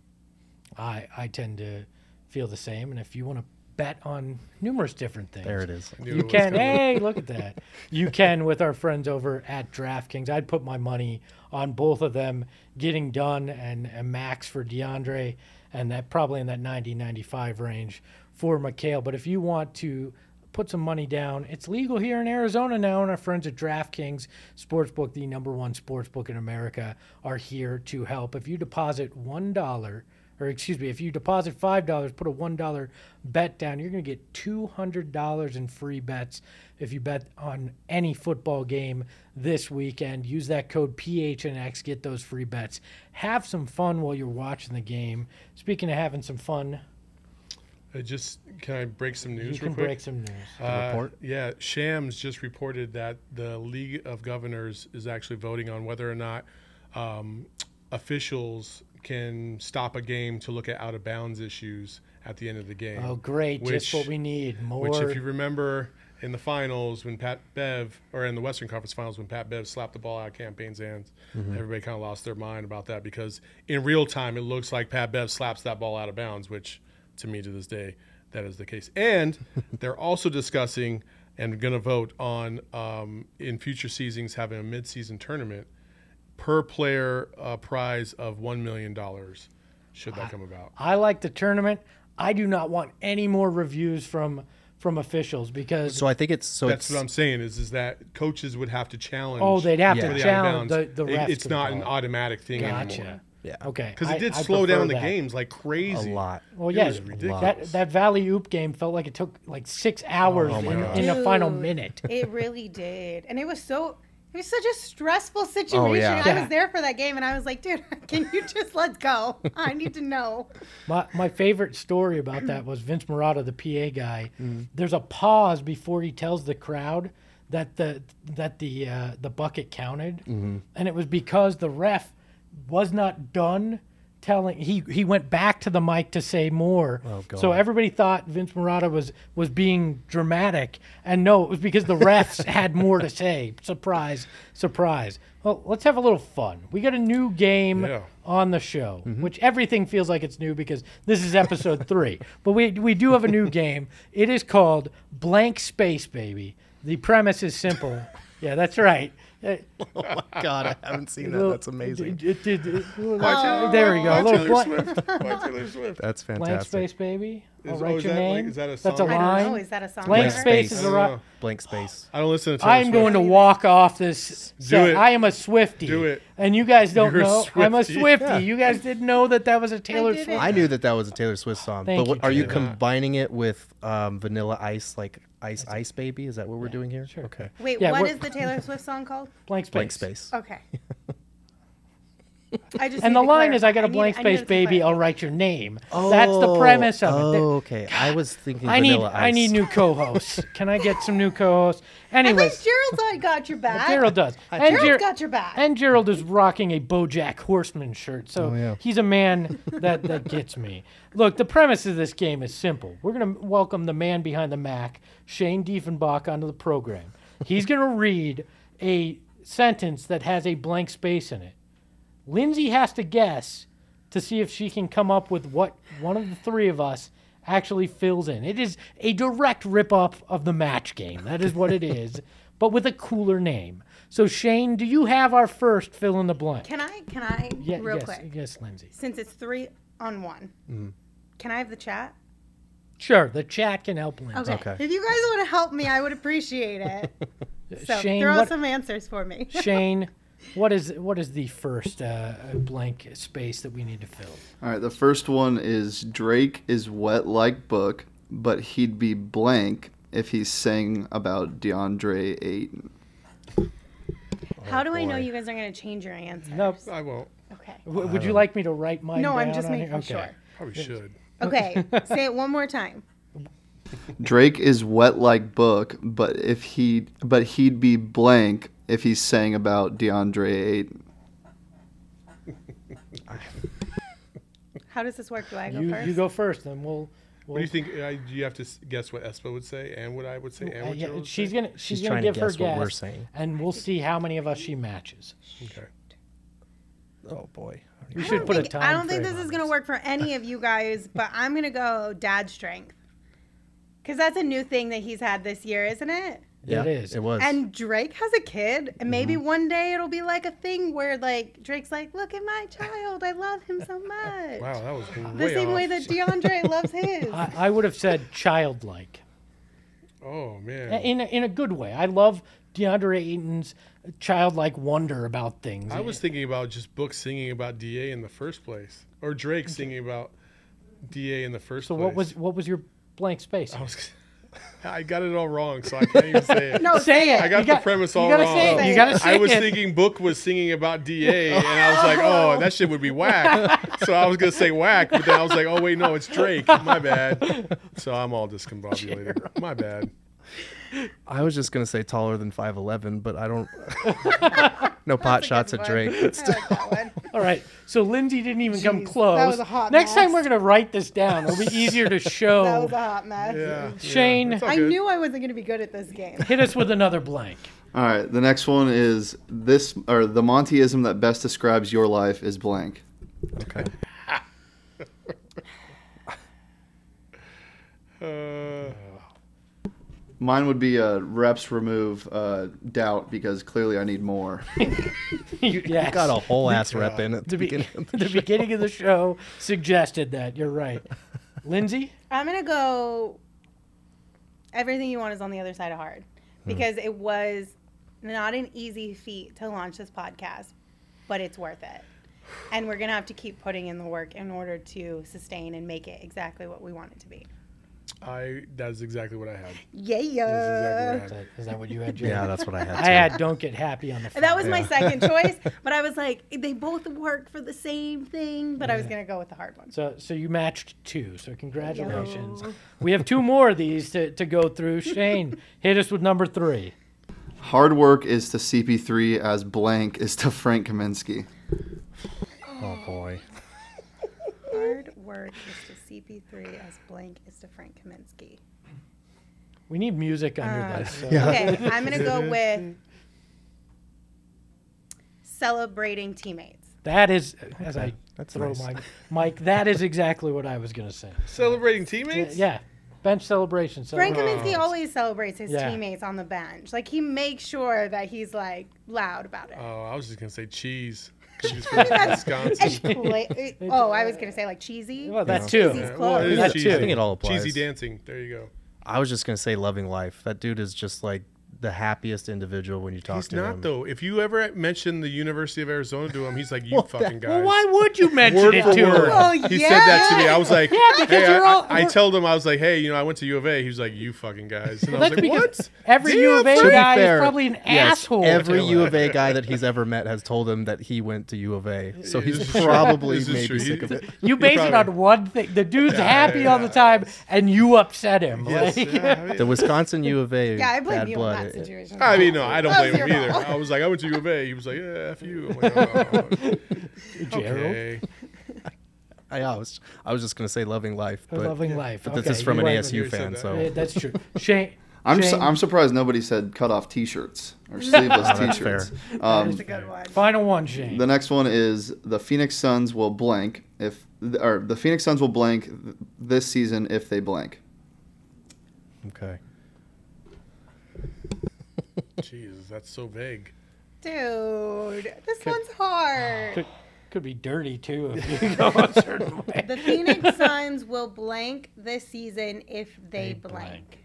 I I tend to feel the same, and if you want to bet on numerous different things, There it is. You it can. Hey, look at that. You can with our friends over at DraftKings. I'd put my money on both of them getting done and, and max for DeAndre and that probably in that 90 95 range for Mikal. But if you want to put some money down, it's legal here in Arizona now, and our friends at DraftKings Sportsbook, the number one sportsbook in America, are here to help. If you deposit $1, or excuse me, if you deposit five dollars, put a one dollar bet down, you're gonna get two hundred dollars in free bets if you bet on any football game this weekend. Use that code PHNX, get those free bets. Have some fun while you're watching the game. Speaking of having some fun, I just can I break some news you can real quick? break some news. Uh, report? Yeah, Shams just reported that the League of Governors is actually voting on whether or not um, officials can stop a game to look at out of bounds issues at the end of the game. Oh, great! Which- Just what we need. More. Which, if you remember in the finals when Pat Bev, or in the Western Conference Finals when Pat Bev slapped the ball out of Cam Payne's hands, everybody kind of lost their mind about that because in real time it looks like Pat Bev slaps that ball out of bounds, which to me to this day that is the case. And they're also discussing and going to vote on um, in future seasons having a midseason tournament per player uh, prize of one million dollars. Should that come about? I like the tournament. I do not want any more reviews from from officials because So I think it's so That's it's what I'm saying. Is is that coaches would have to challenge? oh they'd have Yeah. to the challenge out the, bounds. the It- refs. It's not an automatic thing Gotcha. anymore. Yeah Okay, Because it did I slow prefer down the that. games like crazy. a lot. Well, It yeah, was ridiculous. that that Valley Oop game felt like it took like six hours Oh my in, gosh. in the final minute. It really did. And it was so it was such a stressful situation. Oh, yeah. I Yeah. was there for that game and I was like, dude, can you just let's go? I need to know. My my favorite story about that was Vince Marotta, the PA guy. Mm-hmm. There's a pause before he tells the crowd that the that the uh, the bucket counted, Mm-hmm. and it was because the ref was not done telling. He he went back to the mic to say more. Oh, so everybody thought Vince Marotta was was being dramatic, and no, it was because the refs had more to say. Surprise, surprise. Well, let's have a little fun. We got a new game Yeah. on the show, mm-hmm. which everything feels like it's new because this is episode three. But we we do have a new game. It is called Blank Space Baby. The premise is simple. Yeah, that's right. Uh, Oh my god, I haven't seen that. That's amazing. d- d- d- Oh. there we go. A little Taylor Swift. Taylor Swift. That's blank fantastic. space baby. I'll Is- write oh, is your that like- name. is that a song? That's a song? I line. don't know. Is that a song? Blank for space Space. is a I ri- Blank space. I don't listen to Taylor I'm going to walk off this. set. it. I am a Swifty. Do it. And you guys don't You're a know. I'm a Swiftie. Swifty. Yeah. You guys didn't know that that was a Taylor didn't. Swift. I knew that that was a Taylor Swift song. Thank but what, you, are you combining it with um, Vanilla Ice, like Ice Ice Baby? Is that what we're doing here? sure. Okay. Wait, Yeah, what the Taylor Swift song called? Blank space. Blank space. Okay. I just And the line is. I got a need- blank I space, to baby. I'll write your name. That's the oh, premise of it. Oh, okay. I was thinking I need Vanilla Ice. I need new co-hosts. Can I get some new co-hosts? I think Anyways, Gerald's got your back. Gerald does. And, Gerald's Ger- got your back. and Gerald is rocking a BoJack Horseman shirt, so Oh, yeah. he's a man that that gets me. Look, the premise of this game is simple. We're gonna welcome the man behind the Mac, Shane Diefenbach, onto the program. He's gonna read a sentence that has a blank space in it. Lindsey has to guess to see if she can come up with what one of the three of us actually fills in. It is a direct rip up of the match game. That is what it is, but with a cooler name. So Shane, do you have our first fill in the blank? Can I? Can I? Yeah, real yes, quick. yes, Lindsey. Since it's three on one, Mm-hmm. can I have the chat? Sure, the chat can help Lindsey. Okay. Okay. If you guys want to help me, I would appreciate it. So Shane, throw what, some answers for me. Shane, what is what is the first uh, blank space that we need to fill? All right, the first one is Drake is wet like book, but he'd be blank if he sang about DeAndre Ayton. How do I know you guys are going to change your answers? Nope. I won't. Okay. W- would you like me to write mine? No, I'm down just on making here? Okay. sure. Probably should. Okay. Say it one more time. Drake is wet like book, but if he but he'd be blank if he's saying about DeAndre Ayton. How does this work? Do I go You first? you go first, then we'll. What do you think? Uh, do you have to guess what Espo would say and what I would say and Uh, what yeah, she's say? gonna she's, She's gonna trying to give her guess what we're saying. and we'll see how many of us she matches. Okay. Oh boy. We should don't put a think- time. I don't think this is going to work for any of you guys, but I'm going to go dad strength. Because that's a new thing that he's had this year, isn't it? Yeah, it is. It was. And Drake has a kid, and maybe Mm-hmm. one day it'll be like a thing where like Drake's like, "Look at my child, I love him so much." Wow, that was The way same off. way that DeAndre loves his. I, I would have said childlike. oh man. in a, in a good way. I love DeAndre Ayton's childlike wonder about things. I was thinking about just Book singing about Da in the first place, or Drake singing about Da in the first so. place. What was what was your blank space? I was. I got it all wrong, so I can't even say it. no, say it. I got You the premise all gotta wrong. say it. You gotta say I was it. thinking Book was singing about Da, and I was like, oh, that shit would be whack. so I was gonna say whack, but then I was like, oh wait, no, it's Drake. My bad. So I'm all discombobulated. My bad. I was just gonna say taller than five eleven, but I don't. No pot shots at Drake. But still, like. All right. So Lindsey didn't even come close. that was a hot Next time we're gonna write this down. It'll be easier to That show. was a hot mess. Yeah. Shane, yeah, I knew I wasn't going to be good at this game. Hit us with another blank. All right, the next one is this or the Montyism that best describes your life is blank. okay. Uh, Mine would be uh, reps remove uh, doubt because clearly I need more. yes. Got a whole ass rep in at the the, be- beginning. Of the the beginning of the show suggested that. You're right. Lindsey? I'm going to go everything you want is on the other side of hard because it was not an easy feat to launch this podcast, but it's worth it. And we're going to have to keep putting in the work in order to sustain and make it exactly what we want it to be. I that's exactly what I had. Yeah, That's exactly what yeah. Is that, is that what you had, Jared? Yeah, that's what I had. I had don't get happy on the phone. That was my second choice, but I was like, they both work for the same thing, but I was going to go with the hard one. So, so you matched two. So congratulations. Yo. We have two more of these to, to go through. Shane, hit us with number three. Hard work is to CP3 as blank is to Frank Kaminsky. Oh boy. Hard work is to CP3 as blank is to Frank Kaminsky. We need music under Uh, this. So. Okay, I'm going to go with celebrating teammates. That is, as I That's throw nice. my Mike, that is exactly what I was going to say. Celebrating teammates? Yeah, bench celebration. Frank celebration. Kaminsky always celebrates his Yeah. teammates on the bench. Like he makes sure that he's like loud about it. Oh, I was just gonna say cheese. 'Cause from Wisconsin. And play- oh, I was gonna say like cheesy. Well, that Yeah. too. Yeah, well, it close. is That cheesy. too. I think it all applies. Cheesy dancing. There you go. I was just gonna say loving life. That dude is just like the happiest individual when you talk He's to not him. He's not though. If you ever mention the University of Arizona to him, he's like, "You fucking guys." Well, why would you mention Word it to word. her? Well, he said that to me. I was like, Yeah, because hey, you're I, all- I, I told him I was like, hey, you know, I went to U of A. He was like, you fucking guys. And I was like, what? every Damn, U of A guy fair, is probably an yes, asshole. Every U of A guy that he's ever met has told him that he went to U of A. So he's probably maybe true. sick of it. You base it on one thing. The dude's happy all the time, and you upset him. Yes, Like- yeah, I mean- The Wisconsin U of A Yeah, I blame bad you blood. In that situation. I mean, no, I don't blame him either. I was like, I went to U of A. He was like, yeah, F you. I'm like, oh, Gerald, okay. I, I was I was just gonna say loving life, but loving life. but okay, this is from you an went- ASU fan, that. so That's true. Shane. I'm, su- Shane, I'm surprised nobody said cut off T-shirts or sleeveless Oh, that's T-shirts. That's Um, a good one. final one, Shane. the next one is the Phoenix Suns will blank if or the Phoenix Suns will blank th- this season if they blank. okay. Jesus, that's so vague. Dude, this one's hard. could, could be dirty too if you go a certain way. The Phoenix Suns will blank this season if they, They blank. blank.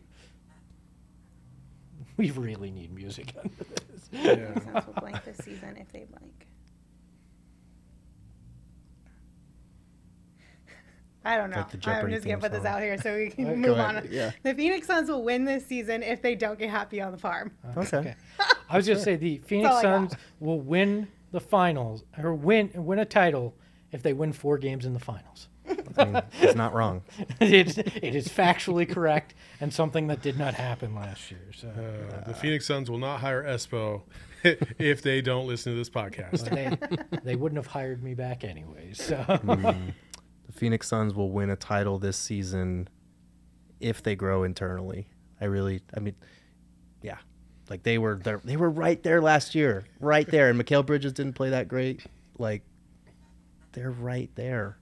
We really need music under this. Yeah. Suns will blank this season if they blank. I don't know. Like the I'm just gonna theme put this out here so we can Go move ahead, on. yeah. The Phoenix Suns will win this season if they don't get happy on the farm. Okay. Okay. I was gonna say the Phoenix all I got. Suns will win the finals or win win a title if they win four games in the finals. I mean, he's not wrong. it's, it is factually correct and something that did not happen last year. So Uh, the Phoenix Suns will not hire Espo if they don't listen to this podcast. they, they wouldn't have hired me back anyways. So The Phoenix Suns will win a title this season if they grow internally. I really, I mean, yeah, like they were there. They were right there last year, right there. And Mikal Bridges didn't play that great. Like they're right there.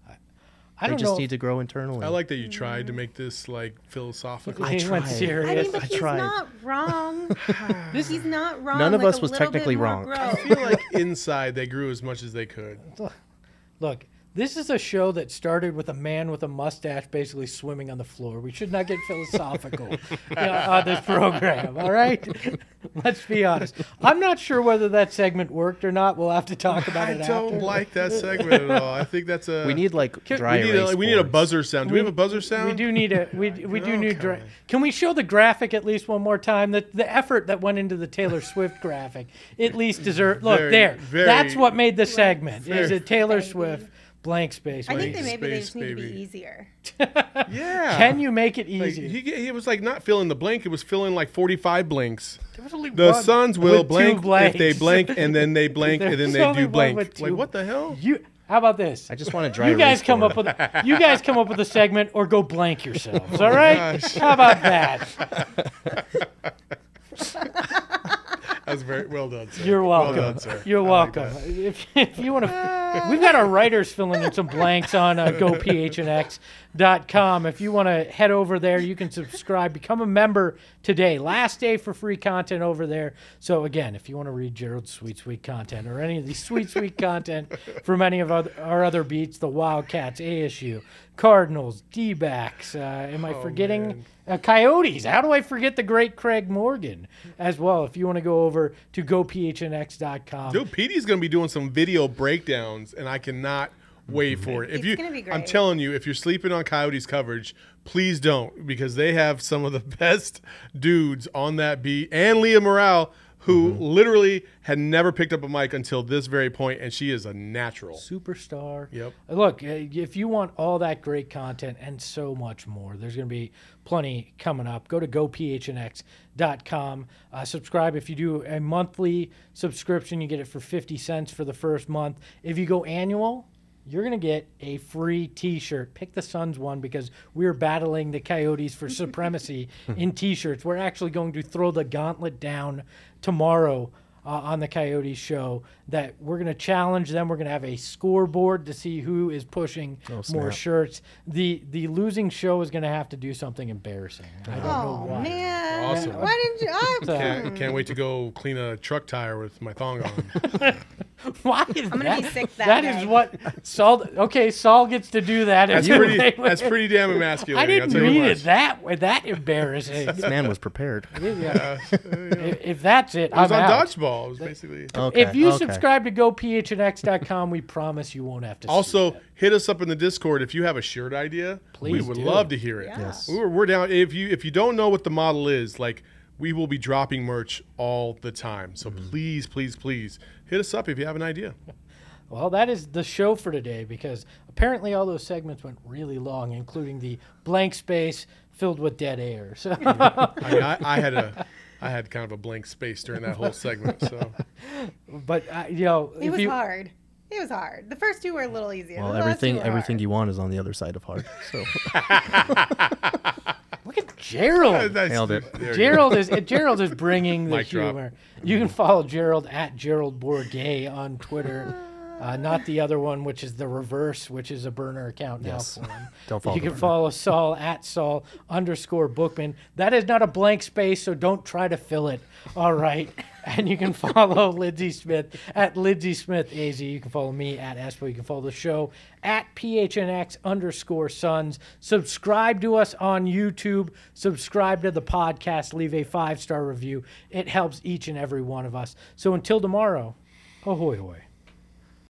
I They don't just know. need to grow internally. I like that you mm-hmm. tried to make this like philosophical. I went tried. serious. I mean, but I he's tried. not wrong. he's not wrong. None of Like, us was technically wrong. I feel like inside they grew as much as they could. Look, this is a show that started with a man with a mustache basically swimming on the floor. We should not get philosophical uh, on this program, all right? Let's be honest. I'm not sure whether that segment worked or not. We'll have to talk about I it I don't after. like that segment at all. I think that's a we need like dry we need a, we need a buzzer sound. Do we have a buzzer sound? We do need a we we do need. Dra- Okay. Can we show the graphic at least one more time? The the effort that went into the Taylor Swift graphic at least deserve. Look Very- there. very- That's what made the segment. Is Very- it Taylor Baby. Swift blank space? I think they maybe they Space just need to be easier. Yeah. Can you make it Like, easy? he, he was like not filling the blank. It was filling like 45 blanks. There was only The one Suns will with two blank if they blanks. blank, and then they blank, and then There's they only do one blank. Like two- what the hell? You. How about this? I just want to dry You guys erase come board. up with you guys come up with a segment or go blank yourselves. All oh right? How about that? That's very well done, sir. You're welcome. Well done, sir. You're I like welcome. if, if you want to, we've got our writers filling in some blanks on uh, gophnx.com. If you want to head over there, you can subscribe, become a member today. Last day for free content over there. So again, if you want to read Gerald's sweet, sweet content or any of the sweet, sweet content from any of our other beats, the Wildcats, ASU, Cardinals, D-backs. Uh, am I Oh, forgetting. Uh, Coyotes. How do I forget the great Craig Morgan as well? If you want to go over to gophnx.com. Dude, Petey's going to be doing some video breakdowns, and I cannot wait for it. If It's you, gonna be great. I'm telling you, if you're sleeping on Coyotes coverage, please don't because they have some of the best dudes on that beat, and Leah Morale, who literally had never picked up a mic until this very point, and she is a natural. superstar. Yep. Look, uh, if you want all that great content and so much more, there's going to be plenty coming up. Go to gophnx.com. Uh, subscribe. If you do a monthly subscription, you get it for 50 cents for the first month. If you go annual, you're going to get a free t-shirt. Pick the Suns one because we're battling the Coyotes for supremacy in t-shirts. We're actually going to throw the gauntlet down tomorrow uh, on the Coyotes show that we're going to challenge them. We're going to have a scoreboard to see who is pushing more shirts. The the losing show is going to have to do something embarrassing. I don't know Oh why. man! Awesome. Why didn't you? I'm, Can't, can't wait to go clean a truck tire with my thong on. Why is I'm gonna that? be sick that That is day. what Saul. Okay, Saul gets to do that. That's and you- pretty. That's pretty damn I emasculating. didn't I'll read it that way. That embarrassing. This man was prepared. Yeah. if, if that's it, It was I'm on out. dodgeball. It was basically. Okay. If you okay. subscribe to gophnx.com, we promise you won't have to. see Also, that. hit us up in the Discord if you have a shirt idea. Please, we would do. love to hear it. Yes. We're, we're down. If you if you don't know what the model is, like we will be dropping merch all the time. So Mm-hmm. please, please, please hit us up if you have an idea. Well, that is the show for today because apparently all those segments went really long, including the blank space filled with dead air. So, I mean, I, I had a I had kind of a blank space during that whole segment. So but uh, you know, It was you, hard. It was hard. The first two were a little easier. Well, the last two everything everything hard. you want is on the other side of hard. So look at Gerald. That's- Nailed it. there you go. Gerald is Gerald is bringing the Mic drop. humor. You can follow Gerald at Gerald Bourguet on Twitter. Uh, not the other one, which is the reverse, which is a burner account now Yes. for him. Don't follow You can burner. follow Saul at Saul underscore Bookman. That is not a blank space, so don't try to fill it. All right. And you can follow Lindsey Smith at Lindsey Smith AZ. You can follow me at Espo. You can follow the show at PHNX underscore Suns. Subscribe to us on YouTube. Subscribe to the podcast. Leave a five star review. It helps each and every one of us. So until tomorrow, ahoy hoy.